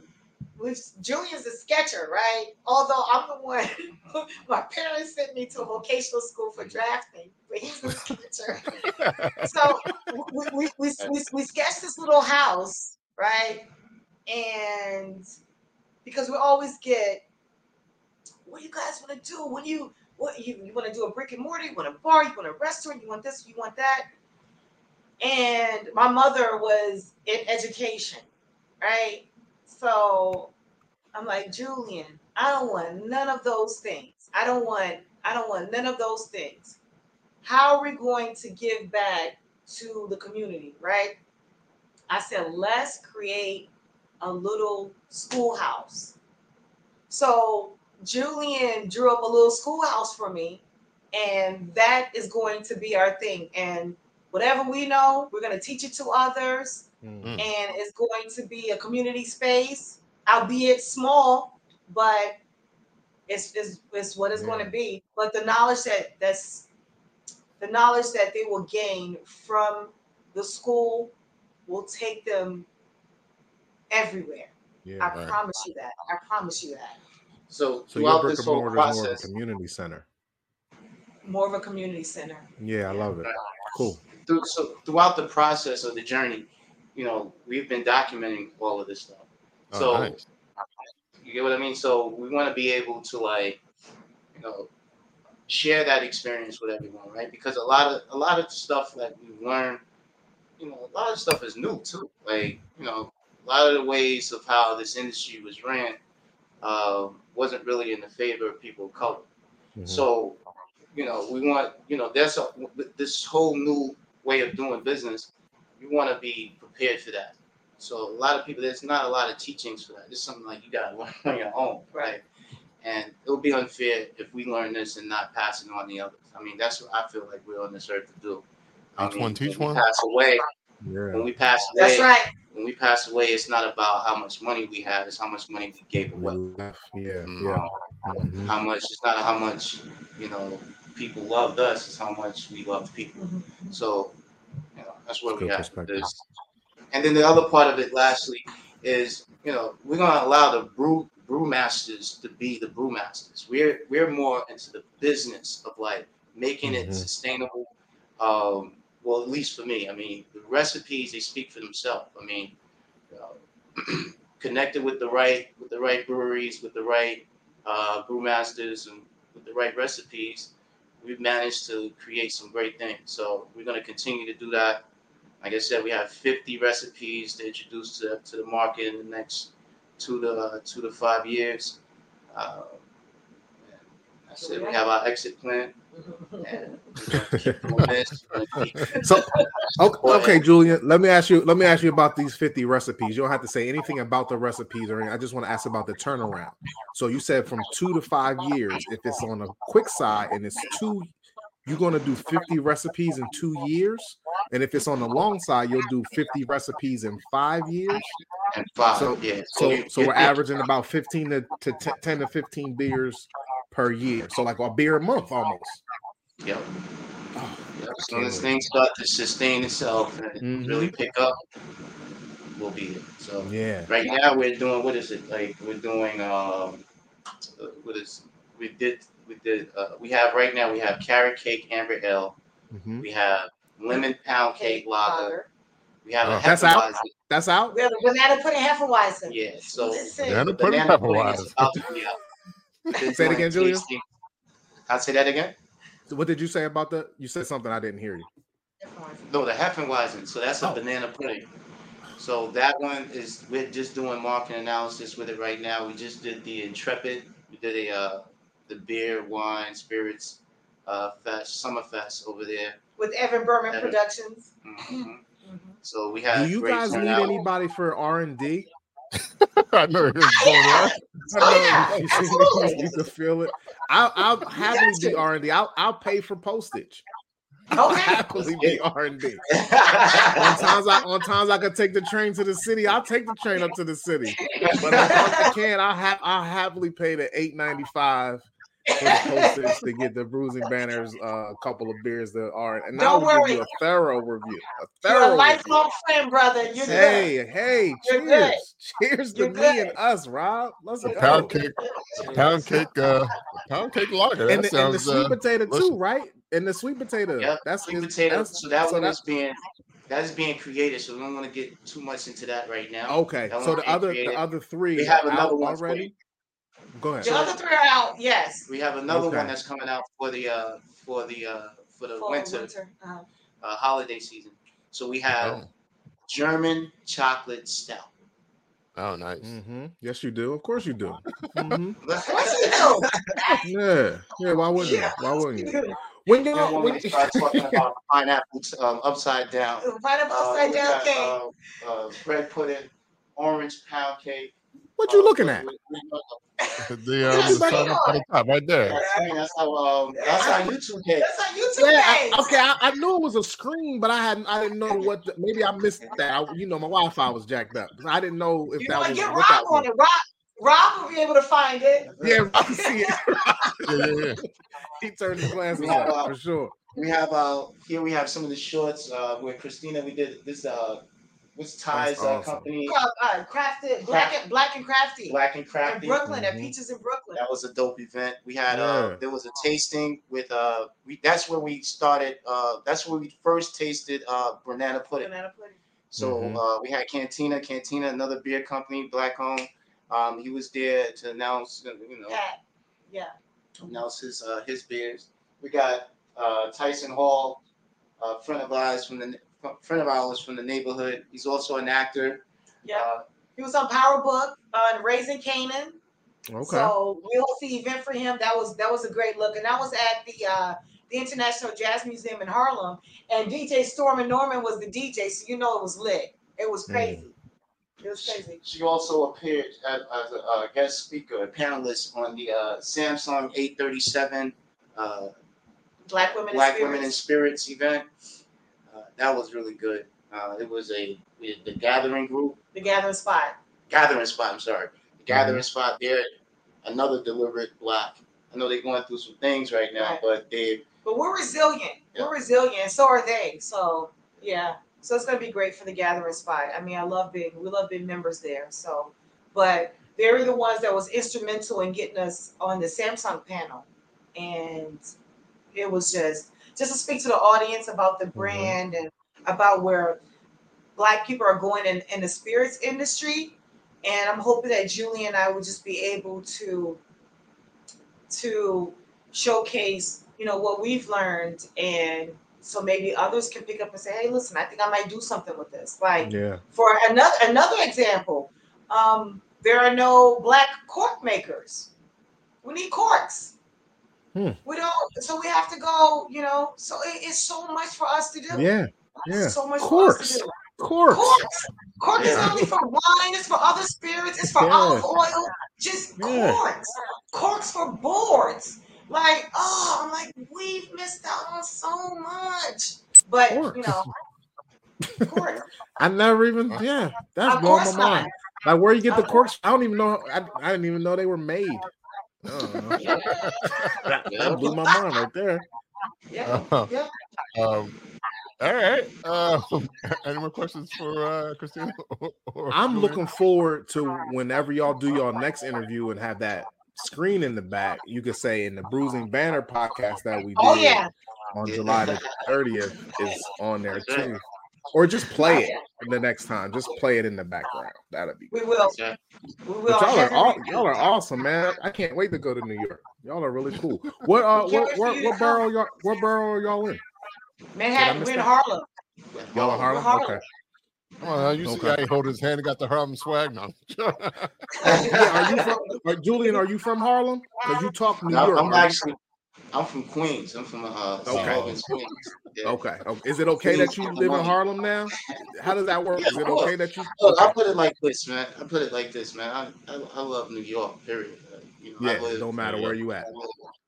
we've Julian's a sketcher, right? Although I'm the one. [laughs] my parents sent me to a vocational school for drafting, but he's a sketcher. [laughs] so we we, we, we, we sketched this little house, right? And because we always get, what do you guys want to do? What do you what you, you want to do a brick and mortar? You want a bar? You want a restaurant? You want this? You want that? And my mother was in education, right? So I'm like, Julian, I don't want none of those things. I don't want, I don't want none of those things. How are we going to give back to the community, right? I said, let's create a little schoolhouse. So Julian drew up a little schoolhouse for me, and that is going to be our thing. And whatever we know, we're going to teach it to others, Mm. Mm. and it's going to be a community space, albeit small, but it's, it's, it's what it's going to be. But the knowledge that that's the knowledge that they will gain from the school will take them everywhere. Yeah. I Right. promise you that. I promise you that. So, So your throughout brick this and whole mortar is more of a community center. More of a community center. Yeah, I love it. Cool. Through, so throughout the process of the journey, you know, we've been documenting all of this stuff. Oh, So nice. you get what I mean? So we want to be able to like, you know, share that experience with everyone, right? Because a lot of a lot of stuff that we learn, you know, a lot of stuff is new too. Like, you know, a lot of the ways of how this industry was ran uh, wasn't really in the favor of people of color. Mhm. So, you know, we want, you know, that's a this whole new way of doing business. You want to be prepared for that. So a lot of people, there's not a lot of teachings for that. It's something like you got to [laughs] learn on your own, right? And it would be unfair if we learn this and not pass it on the others. I mean, that's what I feel like we're on this earth to do. I Each one teach when one. We pass away. yeah. When we pass away, That's right. when we pass away, it's not about how much money we have; it's how much money we gave away. Yeah. Yeah. Mhm. how much it's not how much you know people loved us it's how much we loved people Mhm. so you know That's what That's we good have. perspective. There's- And then the other part of it, lastly, is you know we're gonna allow the brew brewmasters to be the brewmasters. We're we're more into the business of like making Mhm. it sustainable. Um, well, at least for me, I mean, the recipes they speak for themselves. I mean, you know, [clears throat] connected with the right with the right breweries, with the right uh, brewmasters, and with the right recipes, we've managed to create some great things. So we're going to continue to do that. Like I said, we have 50 recipes to introduce to, to the market in the next two to uh, two to five years. Uh, said we have our exit plan. So okay, Julian. Let me ask you. Let me ask you about these fifty recipes. You don't have to say anything about the recipes or anything. I just want to ask about the turnaround. So you said from two to five years. If it's on a quick side and it's two, you're gonna do fifty recipes in two years. And if it's on the long side, you'll do fifty recipes in five years. and five, So- yeah. So so we're averaging about fifteen to, to t- ten to fifteen beers per year. So like a beer a month almost. Yep. Oh, Yep. So wait. things start to sustain itself and Mhm. really pick up, we'll be there. So yeah. right now we're doing what is it like? We're doing um, what is we did we did uh, we have right now we have carrot cake amber ale, Mhm. we have lemon pound cake lager, we have a Oh. That's out? Hefeweizen. That's out. We have a banana pudding Hefeweizen. Yeah. So Listen. Banana pudding banana pudding Hefeweizen. is about to be out. [laughs] We've been Say it again, Julia. tasting- I'll say that again. What did you say about the? You said something I didn't hear you. No, the Heffenweisen. So that's a Oh. banana pudding. So that one is we're just doing market analysis with it right now. We just did the Intrepid. We did a uh, the beer, wine, spirits uh, fest, summer fest over there. With Evan Berman Evan. Productions. Mhm. Mhm. So we have. Do you great guys need turnout. anybody for R and D? [laughs] I know it's going on. [laughs] Oh, yeah, [laughs] You see me? can feel it. I'll, I'll happily be R and D. I'll I'll pay for postage. I'll Okay. happily be R and D. On times I on times I could take the train to the city. I'll take the train up to the city. But as long as I can, I'll have I'll happily pay the eight ninety five for the [laughs] postage to get the Brews and Banters uh, a couple of beers that are and Don't now we'll give you a thorough review. A You're thorough a review. lifelong friend, brother. You're good. Hey, hey, You're cheers. good. Cheers to You're me good. and us, Rob. Let's The go. pound cake, pound cake, uh, pound cake lager. And, the, and the sweet uh, potato too, right? And the sweet potato. Yep, That's sweet is- potato. that's- So that so one that- is being that is being created. So we don't want to get too much into that right now. Okay, so the other created. the other three We have another one for already. You. Go ahead. The other three are out. Yes. We have another Okay. one that's coming out for the uh, for the uh, for the Fall, winter, Uh-huh. Uh, holiday season. So we have Oh, German chocolate stout. oh, nice. hmm Yes, you do. Of course you do. [laughs] hmm What's he do? Yeah, yeah. Why wouldn't you? Why wouldn't you? [laughs] When you And when when, we start talking about [laughs] pineapples um, upside down, Pineapple uh, upside we down got, cake. uh, uh, bread pudding, orange pound cake. What you uh, looking at? we- we- The, um, the sign up at the top right there. That's, that's how um, that's how YouTube cake. That's on YouTube Yeah, I, page. okay. I, I knew it was a screen, but I hadn't. I didn't know what. The, maybe I missed that. I, you know, my Wi-Fi was jacked up. I didn't know if You that know, was get what that Rob on was. it. Rob, Rob will be able to find it. Yeah, I can see it. [laughs] Yeah, yeah, yeah. [laughs] he turned his glasses Yeah. up for sure. We have uh here we have some of the shorts uh with Christina. We did this uh what's Ty's That's uh, company Uh, uh, crafted, black and black and crafty. Black and in Crafty. Brooklyn, at Mhm. Peaches in Brooklyn. That was a dope event. We had Yeah. uh there was a tasting with uh we that's where we started uh that's where we first tasted uh banana pudding. Banana pudding. So Mhm. uh we had Cantina, Cantina, another beer company, black owned. Um he was there to announce you know Pat. Yeah. announce his uh his beers. We got uh Tyson Hall, a friend of ours from the friend of ours from the neighborhood. He's also an actor. Yeah. Uh, He was on Power Book on Raising Kanan. Okay. So we hosted the event for him. That was that was a great look. And that was at the uh the International Jazz Museum in Harlem. And DJ Storm and Norman was the DJ, so you know it was lit. It was crazy. It was crazy. She also appeared as, as a, uh guest speaker, a panelist on the uh, Samsung 837 uh, Black women Black in Women in Spirits. Spirits event. That was really good. Uh, it was a the gathering group, the gathering spot. gathering spot. I'm sorry, the gathering Mm-hmm. spot. There, another deliberate block. I know they're going through some things right now, Right. but they But we're resilient. Yeah. We're resilient, so are they. So yeah. So it's going to be great for the gathering spot. I mean, I love being we love being members there. So, but they're the ones that was instrumental in getting us on the Samsung panel, and it was just just to speak to the audience about the brand and about where black people are going in, in the spirits industry. And I'm hoping that Julie and I will just be able to to showcase, you know, what we've learned and so maybe others can pick up and say, hey, listen, I think I might do something with this. Like Yeah. for another another example, um, there are no black cork makers. We need corks. Hmm. We don't, so we have to go. You know, so it- it's so much for us to do. Yeah. Yeah. so much for Corks. us to do. Corks. Corks. Cork is Yeah. not only for wine; it's for other spirits. It's for Yeah. olive oil. Just Yeah. corks. Corks for boards. Like, oh, I'm like, we've missed out on so much. But you know, corks. [laughs] I never even. Yeah. That's blowing my course not. mind. Like where you get the corks? I don't even know. I, I didn't even know they were made. [laughs] That, that blew my mind right there. Yeah, Uh, yeah. um, all right. Uh, [laughs] any more questions for uh, Christina? [laughs] or- or I'm Julian? looking forward to whenever y'all do your next interview and have that screen in the back. You could say in the Brews and Banter podcast that we did Oh yeah. on July the 30th is on there too. Or just play it the next time. Just play it in the background. That'll be We will. Yeah. We will. But y'all are all, you- y'all are awesome, man. I can't wait to go to New York. Y'all are really cool. What uh what what, what borough y'all what borough are y'all in? Manhattan. We're in? Harlem. Y'all in Harlem? Harlem. Okay. Come on, you see Okay. how he hold his hand and got the Harlem swag now. [laughs] Are you from [laughs] are, Julian, are you from Harlem? Because you talk New I'm, York. I'm actually, I'm from Queens. I'm from uh. Okay. Queens. Yeah. Okay. okay. Is it okay that you live in Harlem now? How does that work? [laughs] Yeah, Is it okay that you? Look, I put it like this, man. I put it like this, man. I I, I love New York. Period. Uh, you know, Yeah, live- no matter where you at.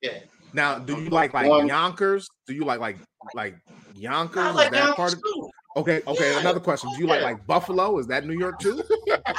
Yeah. Now, do you like like Yonkers? Do you like like like Yonkers? I like that that part of? too. Okay. Okay. Yeah. Another question. Do you like like Buffalo? Is that New York too?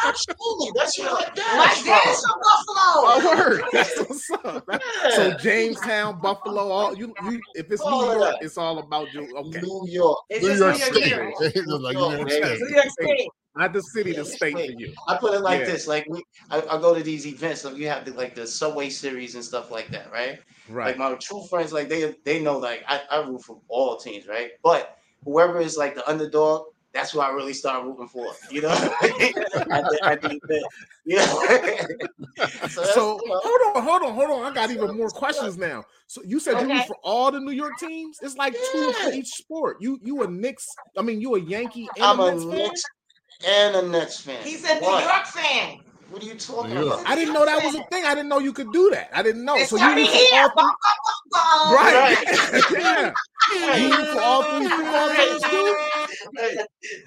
Absolutely. That's where I My dance dad's from. from Buffalo. Oh, word. That's what's up. That- So Jamestown, Buffalo, all you, you if it's New York, it's all about you. Okay. New York. It's New just York New York State. City. It's like New New York York, State. New York City. Not the city, the state for you. I put it like Yeah. this: like we, I, I go to these events, like you have the, like the subway series and stuff like that, right? Right. Like my true friends, like they they know, like I, I root for all teams, right? But whoever is like the underdog, that's who I really start rooting for. You know, [laughs] at the, at the. You know? [laughs] so, So you hold on, hold on, hold on. I got even more questions now. So you said you root for all the New York teams? It's like two for each sport. You you a Knicks? I mean, you a Yankee and I'm a a Knicks fan? Knicks and a Nets fan. He's a New What? York fan. What are you talking New York. about? I didn't know that was a thing. I didn't know you could do that. I didn't know. It's So you root for here. all three? Bum, Right. [laughs] yeah. You root for all three football teams too?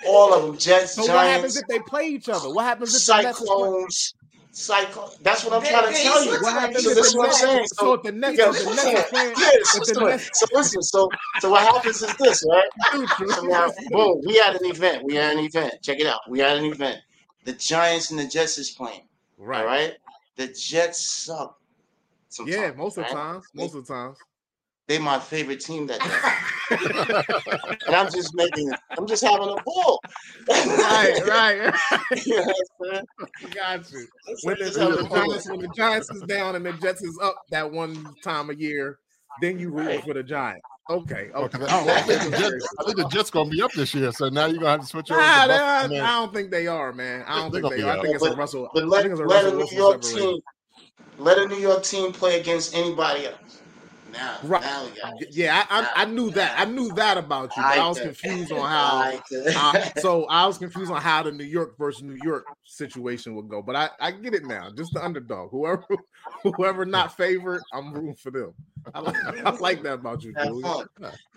All of them, Jets, So what happens if they play each other? What happens if the Nets Cyclones, Cyclone. That's what I'm They- trying to tell you. What Right. happens So if this is the what I'm saying. So So if the Nets, Yeah, if the Nets are yeah, if so, the so, Nets, so listen, so so what happens is this, right? So now, boom, we had an event. We had an event. Check it out. We had an event. The Giants and the Jets is playing. All right? right. The Jets suck. Sometimes, Yeah, most of the right? times. Most of the times. They my favorite team that day. [laughs] and I'm just making I'm just having a ball. right, right. [laughs] you know what I'm saying? [laughs] Got you. When the, when the. Giants, when the Giants is down and the Jets is up that one time a year, then you root Right. for the Giants. Okay, okay. Okay, Oh, I, think the Jets, I think the Jets gonna be up this year, so now you're gonna have to switch over. Nah, to I. I don't think they are, man. I don't They're think gonna they be are. I think it's a Russell. But I let, think it's a let a Russell New York team let a New York team play against anybody else. Now, Right. now. Yeah, I, I, I knew that. I knew that about you, but I was confused on [laughs] how. That. Uh, so I was confused on how the New York versus New York situation would go, but I, I get it now. Just the underdog, whoever [laughs] whoever not favored, I'm rooting for them. I like, I like that about you, Have Julie. fun,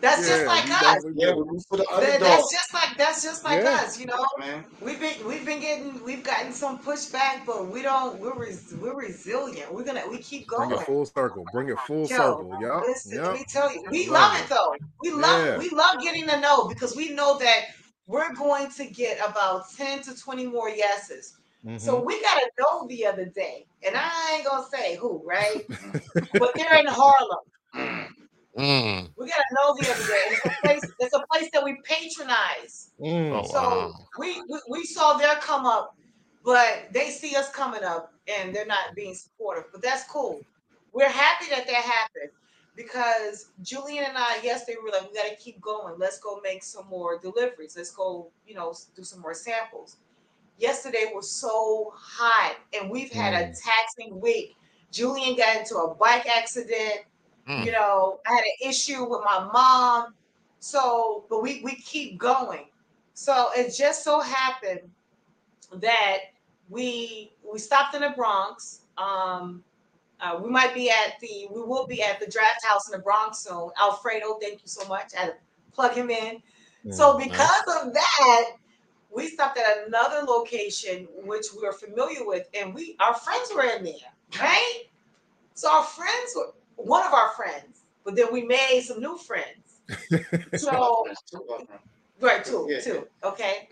That's just like you us. yeah, we root for the That- underdog, that's just like that's just like Yeah. us, you know. man. We've been we've been getting we've gotten some pushback, but we don't we're res, we're resilient. We're gonna we keep Bring going. it full circle. Bring it full Yo, circle. Yup. Listen, let me tell you, we Love love it. it though. We love Yeah. we love getting to know because we know that we're going to get about 10 to 20 more yeses. So Mhm. we got to know the other day, and I ain't gonna say who, right? [laughs] but they're in Harlem. Mm. Mm. We gotta know the other day. And it's a place. It's a place that we patronize. Mm. Oh, So wow. we, we we saw their come up, but they see us coming up and they're not being supportive. But that's cool. We're happy that that happened because Julian and I, yesterday, we were like, we got to keep going. Let's go make some more deliveries. Let's go, you know, do some more samples. Yesterday was so hot, and we've had a Mm. taxing week. Julian got into a bike accident. Mm. You know, I had an issue with my mom. So, but we we keep going. So it just so happened that we we stopped in the Bronx. Um, uh, we might be at the we will be at the draft house in the Bronx soon. Alfredo, thank you so much. I plug him in. So Mm. because of that, we stopped at another location which we are familiar with, and we our friends were in there, right? So our friends were one of our friends, but then we made some new friends. [laughs] So Right, two, Yeah. two. Okay.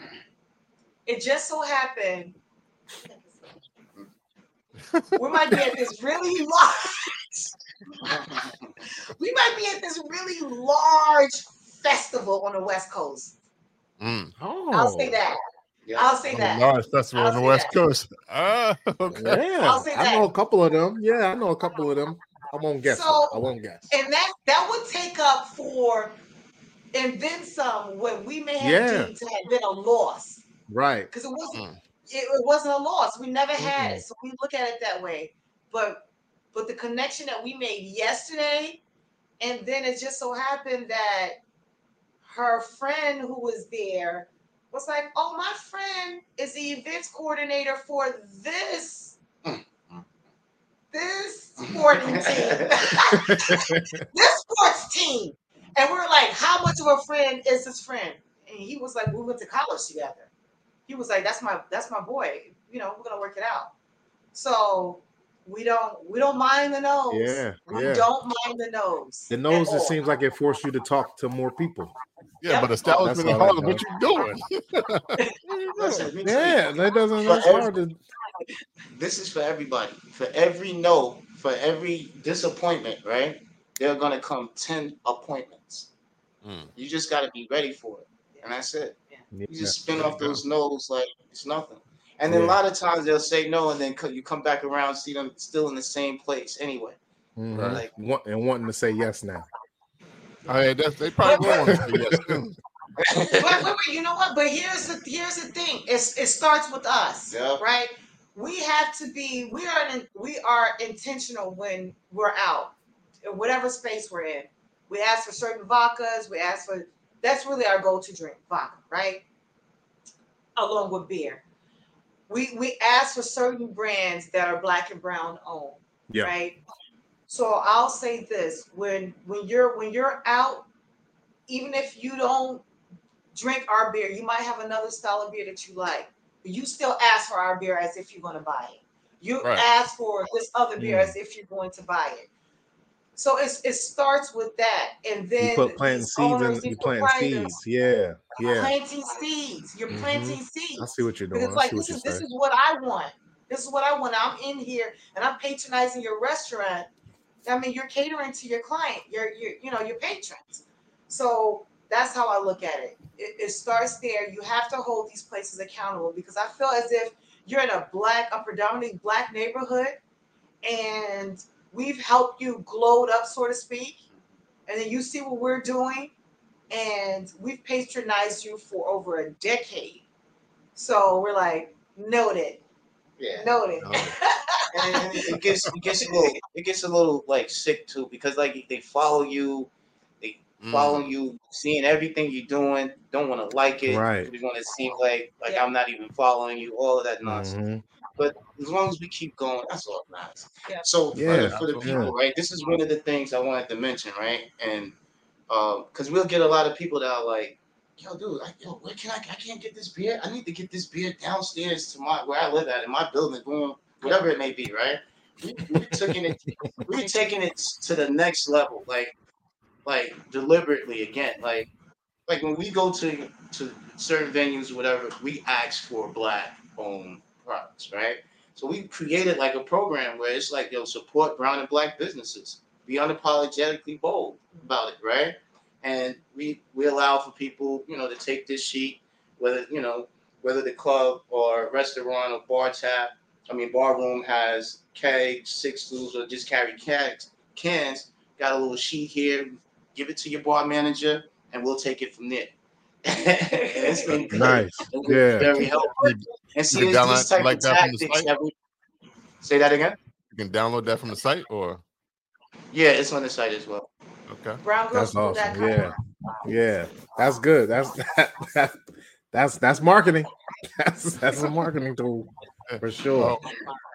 It just so happened we might be at this really large. [laughs] we might be at this really large festival on the West Coast. Mm. Oh, I'll say that. Yeah. I'll say On that. the large festival I'll on the West that. Coast. Ah, [laughs] okay. Yeah, I'll say I know a couple of them. Yeah, I know a couple of them. I won't guess. So- I won't guess. And that that would take up for and then some when we may have Yeah. deemed to have been a loss. Right. Because it wasn't Mm. it, it wasn't a loss. We never had Mm-mm. it. So we look at it that way. But but the connection that we made yesterday, and then it just so happened that her friend who was there was like, Oh, my friend is the events coordinator for this this sporting [laughs] team. [laughs] this sports team. And we're like, How much of a friend is this friend? And he was like, We went to college together he was like, "That's my that's my boy. You know, we're gonna work it out." So we don't we don't mind the nose. Yeah, we yeah. don't mind the nose. The nose, it all. seems like it forced you to talk to more people. Yeah, Yep. but establishment in all Harlem, what you doing? [laughs] Listen, let me tell you, Yeah, that doesn't. But That's every- hard to. this is for everybody. For every no, for every disappointment, right? There are gonna come ten appointments. Mm. You just gotta be ready for it, and that's it. You just spin There you off those no's like it's nothing. And then Yeah. a lot of times they'll say no, and then co- you come back around, see them still in the same place anyway. Mhm. Right. Want- and wanting to say yes now. I mean, that's, they probably will want to say yes too. [laughs] Wait, wait, wait, you know what? But here's the here's the thing. It's it starts with us, Yeah. right? We have to be. We are in, we are intentional when we're out, in whatever space we're in. We ask for certain vodkas. We ask for that's really our go-to drink, vodka, right? Along with beer. We we ask for certain brands that are black and brown owned, Yeah. right? So I'll say this: when when you're when you're out, even if you don't drink our beer, you might have another style of beer that you like, but you still ask for our beer as if you're going to buy it. You Right. ask for this other beer Mm. as if you're going to buy it. So it's, it starts with that, and then You put planting seeds these You planting seeds. Yeah. Yeah. planting seeds. You're Mhm. planting seeds. I see what you're doing. Because I like this you're is this saying. is what I want. This is what I want. I'm in here and I'm patronizing your restaurant. I mean, you're catering to your client, your your you know your patrons. So that's how I look at it. it. It starts there. You have to hold these places accountable because I feel as if you're in a black, a predominantly black neighborhood, and we've helped you glowed up, so to speak, and then you see what we're doing, and we've patronized you for over a decade. So we're like, noted, Yeah. noted. Noted. [laughs] and, and it gets it gets a little it gets a little like sick too because like they follow you, they follow Mm. you, seeing everything you're doing, don't want to like it. Right. We want to seem like like Yeah. I'm not even following you, all of that nonsense. Mhm. But as long as we keep going, that's all that matters. Yeah. So for, Yeah, the, for the absolutely. people, right? This is one of the things I wanted to mention, right? And um, because we'll get a lot of people that are like, "Yo, dude, I, yo, where can I? I can't get this beer. I need to get this beer downstairs to my where I live at in my building, boom, whatever it may be, right? We, we're taking it, we're taking it to the next level, like, like deliberately again, like, like when we go to to certain venues, whatever, we ask for black owned products, right? So we created like a program where it's like, yo, support brown and black businesses. Be unapologetically bold about it, right? And we we allow for people, you know, to take this sheet whether you know whether the club or restaurant or bar tap, I mean bar room has kegs, six stools, or just carry kegs, cans. Got a little sheet here. Give it to your bar manager, and we'll take it from there. It's been [laughs] good. Nice. It's been Yeah. very helpful. And see, You it's download this type like of that from the tactics site? that we say that again. You can download that from the site or Yeah, it's on the site as well. okay. That's awesome. BrownGirlsSchool.com. Yeah. Yeah. That's good. That's [laughs] that, that that's that's marketing. [laughs] That's that's a marketing tool for sure. Well,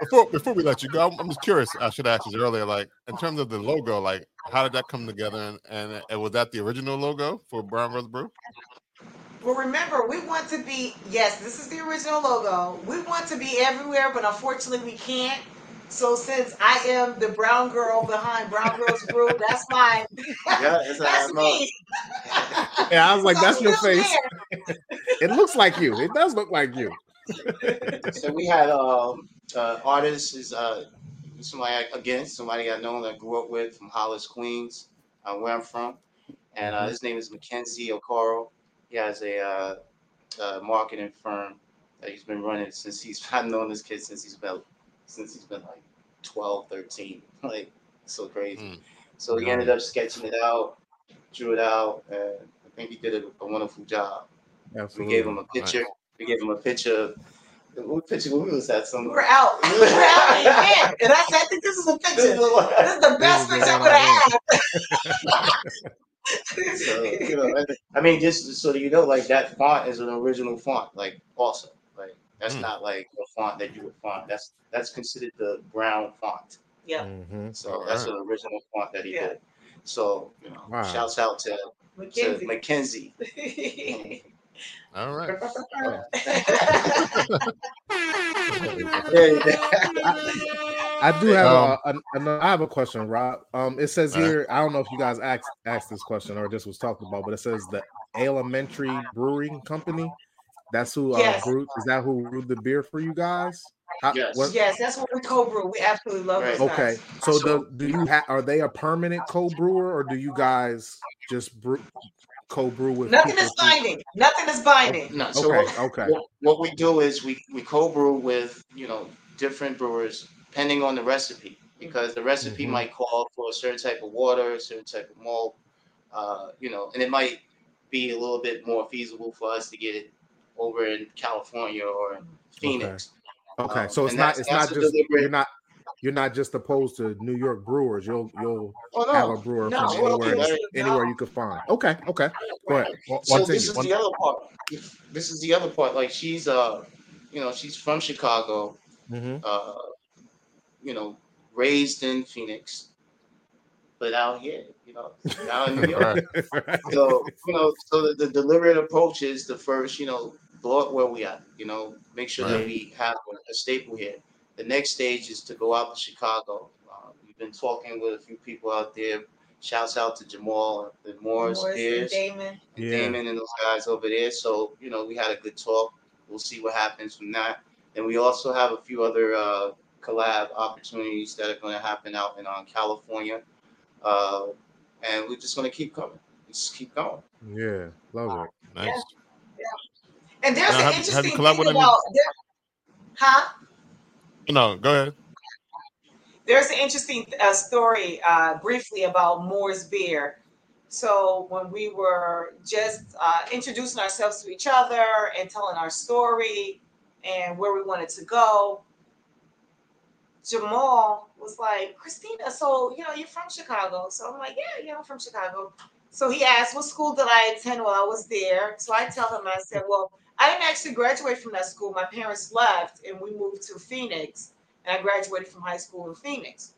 before before we let you go, I'm, I'm just curious. I should ask you earlier. Like in terms of the logo, like how did that come together? And and, and was that the original logo for Brown Brothers Brew? Well, remember, we want to be, yes, this is the original logo. We want to be everywhere, but unfortunately, we can't. So, since I am the brown girl behind Brown Girls Brew, that's my, [laughs] Yeah, [laughs] it's that's a, me. Yeah, I was like, So that's your face. [laughs] It looks like you. It does look like you. so we had um uh artists is uh somebody I- again somebody I know that I grew up with from Hollis, Queens, uh, where I'm from, and uh, his name is Mackenzie Okoro. He has a uh, uh, marketing firm that he's been running since he's [laughs] I've known this kid since he's been since he's been like 12, 13, [laughs] like so crazy. Mm. So he ended up sketching it out, drew it out, and I think he did a, a wonderful job. We gave him a picture. We gave him a picture. What picture? What was that? Some. We're out. We're out in the event. And I said, I think this is a picture. This is the best This is the picture one I'm going I to have. [laughs] So, you know, I- [laughs] I mean, just so you know, like that font is an original font, like also, like that's Mm. not like a font that you would find. That's that's considered the brown font. yeah. Mhm. So that's Alright. an original font that he Yeah. did. So you know, Wow. shouts out to, to Mackenzie. Mackenzie. [laughs] All right. [laughs] I do have Um, a, an- an- I have a question, Rob. Um, it says here. I don't know if you guys asked asked this question or this was talked about, but it says the Elementary Brewing Company. That's who uh, Yes. brewed. Is that who brewed the beer for you guys? How- Yes. what- yes, that's what we co-brew. We absolutely love Right. Okay, so So- the, do you have? Are they a permanent co-brewer, or do you guys just brew, co-brew with? Nothing people is who- binding. Nothing is binding. No, so Okay, what, okay, what, what we do is we we co-brew with you know different brewers depending on the recipe because the recipe Mhm. might call for a certain type of water, a certain type of malt, uh, you know, and it might be a little bit more feasible for us to get it over in California or in Phoenix. okay. Um, So it's not. It's not just. deliberate- You're not. You're not just opposed to New York brewers. You'll you'll Oh have a brewer No, from well, anywhere okay, anywhere no. you could find. Okay, okay. Go ahead. One- So this is One- the other part. This is the other part. Like she's uh, you know, she's from Chicago. Mhm. uh, you know, raised in Phoenix, but out here, you know, now in New [laughs] York. Right. So, you know, so the, the deliberate approach is the first, you know, blow it where we at, you know, make sure that we have a staple here. The next stage is to go out to Chicago. Uh, we've been talking with a few people out there. Shouts out to Jamal, the Morris, Morris and Damon. and Yeah. Damon and those guys over there. So, you know, we had a good talk. We'll see what happens from that. And we also have a few other uh, collab opportunities that are going to happen out in um, California. Uh, and we're just going to keep coming. Just keep going. Yeah, love it. Nice. And there's Now, an have- have you interesting collabed with thing about there, huh? No, go ahead. There's an interesting uh, story uh, briefly about Moore's beer. So when we were just uh, introducing ourselves to each other and telling our story and where we wanted to go, Jamal was like, Christina, so you know you're from Chicago. So I'm like, yeah, yeah, I'm from Chicago. So he asked, what school did I attend while I was there? So I tell him, I said, well, I didn't actually graduate from that school. My parents left and we moved to Phoenix and I graduated from high school in Phoenix.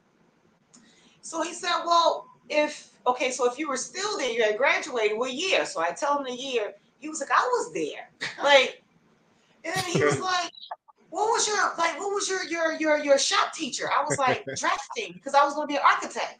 So he said, Well, if okay, so if you were still there, you had graduated, what year? So I tell him the year. He was like, I was there. Like, and then he was [laughs] like, What was your like what was your your your your shop teacher? I was like [laughs] drafting because I was gonna be an architect.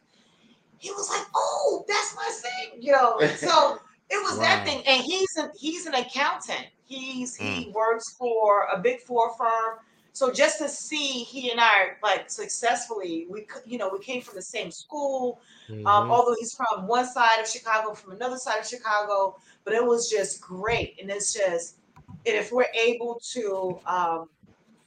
He was like, Oh, that's my thing, you know. So it was Wow. that thing. And he's an he's an accountant. He's he works for a big four firm. So just to see he and I like successfully, we you know we came from the same school. Um, Mhm. although he's from one side of Chicago, from another side of Chicago, but it was just great, and it's just and if we're able to um,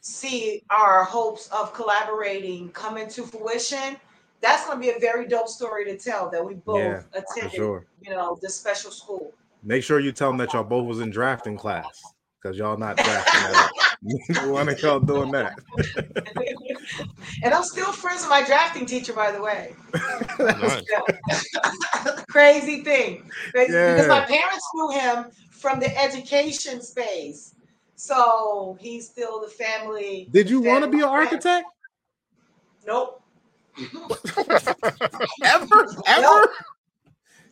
see our hopes of collaborating come into fruition, that's going to be a very dope story to tell that we both Yeah, attended, sure. you know, this special school. Make sure you tell them that y'all both was in drafting class because y'all not drafting that. [laughs] One of y'all doing that. and I'm still friends with my drafting teacher, by the way. [laughs] Crazy thing. Crazy- Because my parents knew him from the education space. So he's still the family. Did you want to be an architect? Nope. [laughs] Ever? Ever? Nope.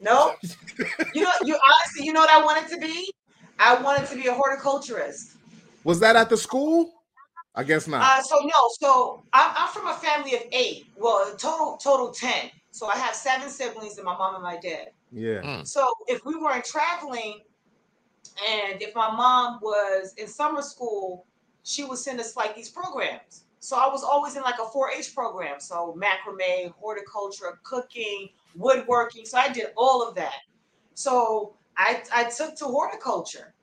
Nope. you know, you honestly, you know what I wanted to be? I wanted to be a horticulturist. Was that at the school? I guess not. Uh, so no, so I'm, I'm from a family of eight. Well, total total ten. So I have seven siblings and my mom and my dad. yeah. So if we weren't traveling, and if my mom was in summer school, she would send us like these programs. So I was always in like a 4-H program. So macrame, horticulture, cooking, woodworking. So I did all of that. So I I took to horticulture.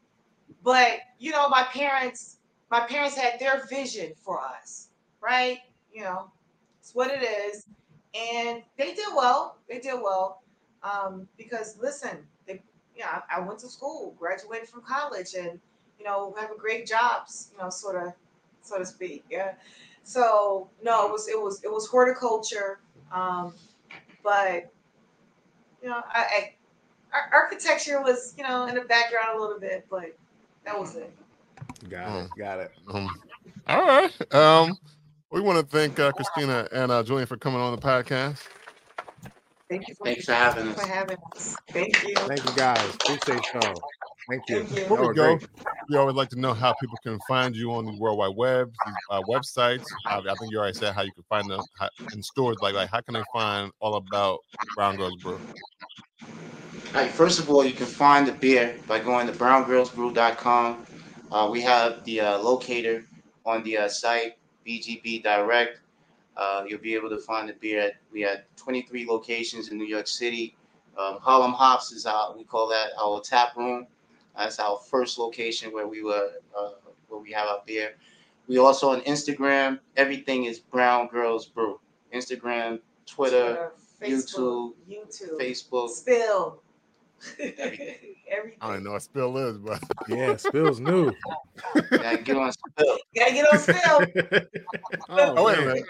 But you know, my parents, my parents had their vision for us, right? You know, it's what it is. And they did well. They did well. Um, because listen, yeah, I, I went to school, graduated from college, and you know, having great jobs, you know, sort of, so to speak. Yeah. So no, it was it was it was horticulture, um, but you know, I, I architecture was you know in the background a little bit, but that was it. Got it. Got it. Um, all right. Um, we want to thank uh, Christina and uh, Julian for coming on the podcast. Thank you for, Thanks for having us. for having us. Thank you. Thank you guys. Appreciate y'all. Thank you. Thank you. Before we go, we always like to know how people can find you on the World Wide Web, uh, websites. Uh, I think you already said how you can find them how, in stores. Like, like how can they find all about Brown Girls Brew? All right, first of all, you can find the beer by going to browngirlsbrew.com. Uh, we have the uh, locator on the uh, site, BGB Direct. Uh, you'll be able to find the beer. At, we had 23 locations in New York City. Um, Harlem Hops is our, we call that our tap room. That's our first location where we were, uh, where we have our beer. We also on Instagram. Everything is Brown Girls Brew. Instagram, Twitter, Facebook, YouTube, Facebook. Spill. Everything. [laughs] Everything. I don't know what spill is, but [laughs] Yeah, spills new. [laughs] Gotta get on spill. Gotta get on Spill. oh, Oh, wait a minute.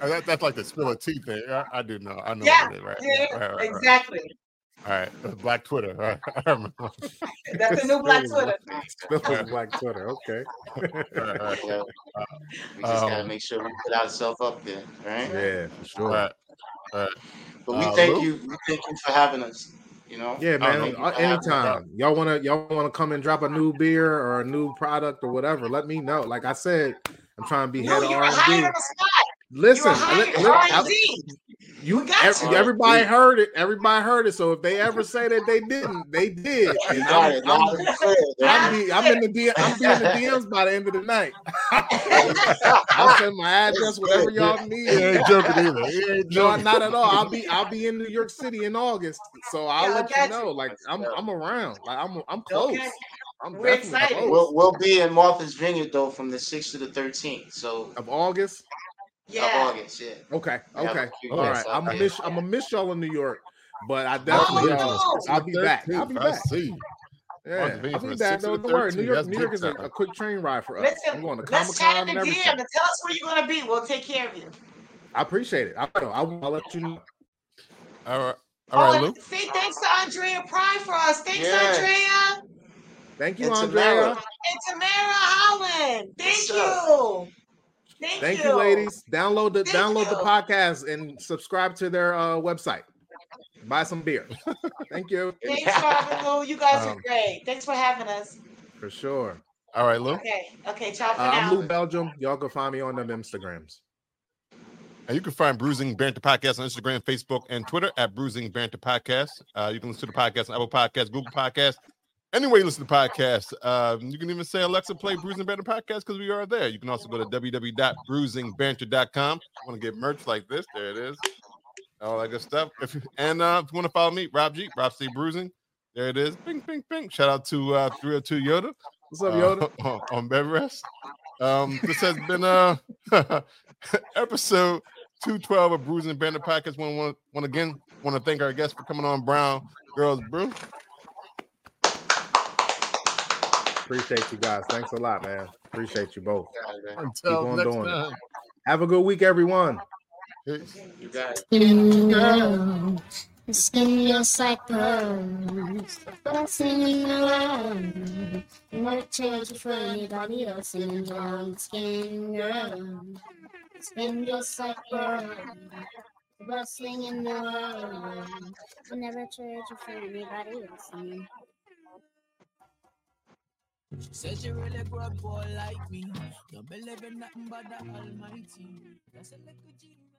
Uh, that, that's like the spill of tea thing. I, I do know. I know Yeah, what it is, right? Yeah, Right, right, right. exactly. All right. Black Twitter. All right. I remember. That's a new Black Spills Twitter. Spills Black Twitter. Okay. All right, all right. Yeah. We just gotta Um, make sure we put ourselves up there, right? Yeah, for sure. right. All right. But we Uh, thank Lou? you. We thank you for having us. You know. Yeah, man. don't know. uh, Anytime y'all wanna y'all wanna come and drop a new beer or a new product or whatever, let me know. Like I said, I'm trying to be No, head of you're R and hired D. on the spot. Listen, You're li- hired li- I- R&D. You got ev- you. everybody heard it. Everybody heard it. So if they ever say that they didn't, they did. You And got I'm. I'm, loud and clear, I'm, I'm in the D, I'm in the DMs by the end of the night. [laughs] I'll send my address, whatever y'all [laughs] need. He ain't joking either. [laughs] No, not at all. I'll be I'll be in New York City in August, so I'll Yeah, let you got you. know. Like I'm I'm around. Like I'm I'm close. Okay. I'm We're excited. Close. We'll, we'll be in Martha's Vineyard though from the 6th to the 13th. So of August. Of Yeah. August, yeah. Okay, We okay, few all guests I'm gonna miss I'm gonna miss y'all in New York, but I definitely no. uh, I'll be back. I'll be I back. see. Yeah, I'll from be back. 6th to Don't the don't worry. New York, New York is a, a quick train ride for us. I'm going to Comic let's chat Con in and the everything. DM and tell us where you're gonna be. We'll take care of you. I appreciate it. I will. I will. Let you know. All right. Oh, All right, and Lou. say thanks to Andrea Pride for us. Thanks, Yeah. Andrea. Thank you, And Andrea. Tamara. And Tamara Holland. Thank What's up? You. Thank, Thank you, ladies. Download the Thank download the podcast and subscribe to their uh, website. Buy some beer. [laughs] Thank you Thanks, Robin Lou. You guys Um, are great. Thanks for having us. for sure. All right, Lou. Okay. Okay. Ciao for Uh, I'm. Lou Belgium. Y'all can find me on them Instagrams. And you can find Brews and Banter Podcast on Instagram, Facebook, and Twitter at Brews and Banter Podcast. Uh, you can listen to the podcast on Apple Podcasts, Google Podcasts, you listen to podcasts. Uh, you can even say, Alexa, play Brews and Banter Podcast because we are there. You can also go to www.brewsandbanter.com. Want to get merch like this? There it is. All that good stuff. If you, and uh, if you want to follow me, Rob G, Rob C Bruising, there it is. Bing, bing, bing. Shout out to uh, 302 Yoda. What's up, Yoda? uh, [laughs] on, on bed rest. Um, this has been uh [laughs] episode 212 of Brews and Banter Podcast. Want want want again want to thank our guests for coming on Brown Girls Brew. Appreciate you guys. Thanks a lot, man. Appreciate you both. Until on next doing it. Have a good week, everyone. Peace. You got it. Skin girl, skin just like pearls. Dancing around, never change for anybody else. And brown skin girl, skin just like pearls. Rustling in the world, I never trade you for anybody else. She said she really grew up boy like me. Don't believe in nothing but the Almighty. That's a little G.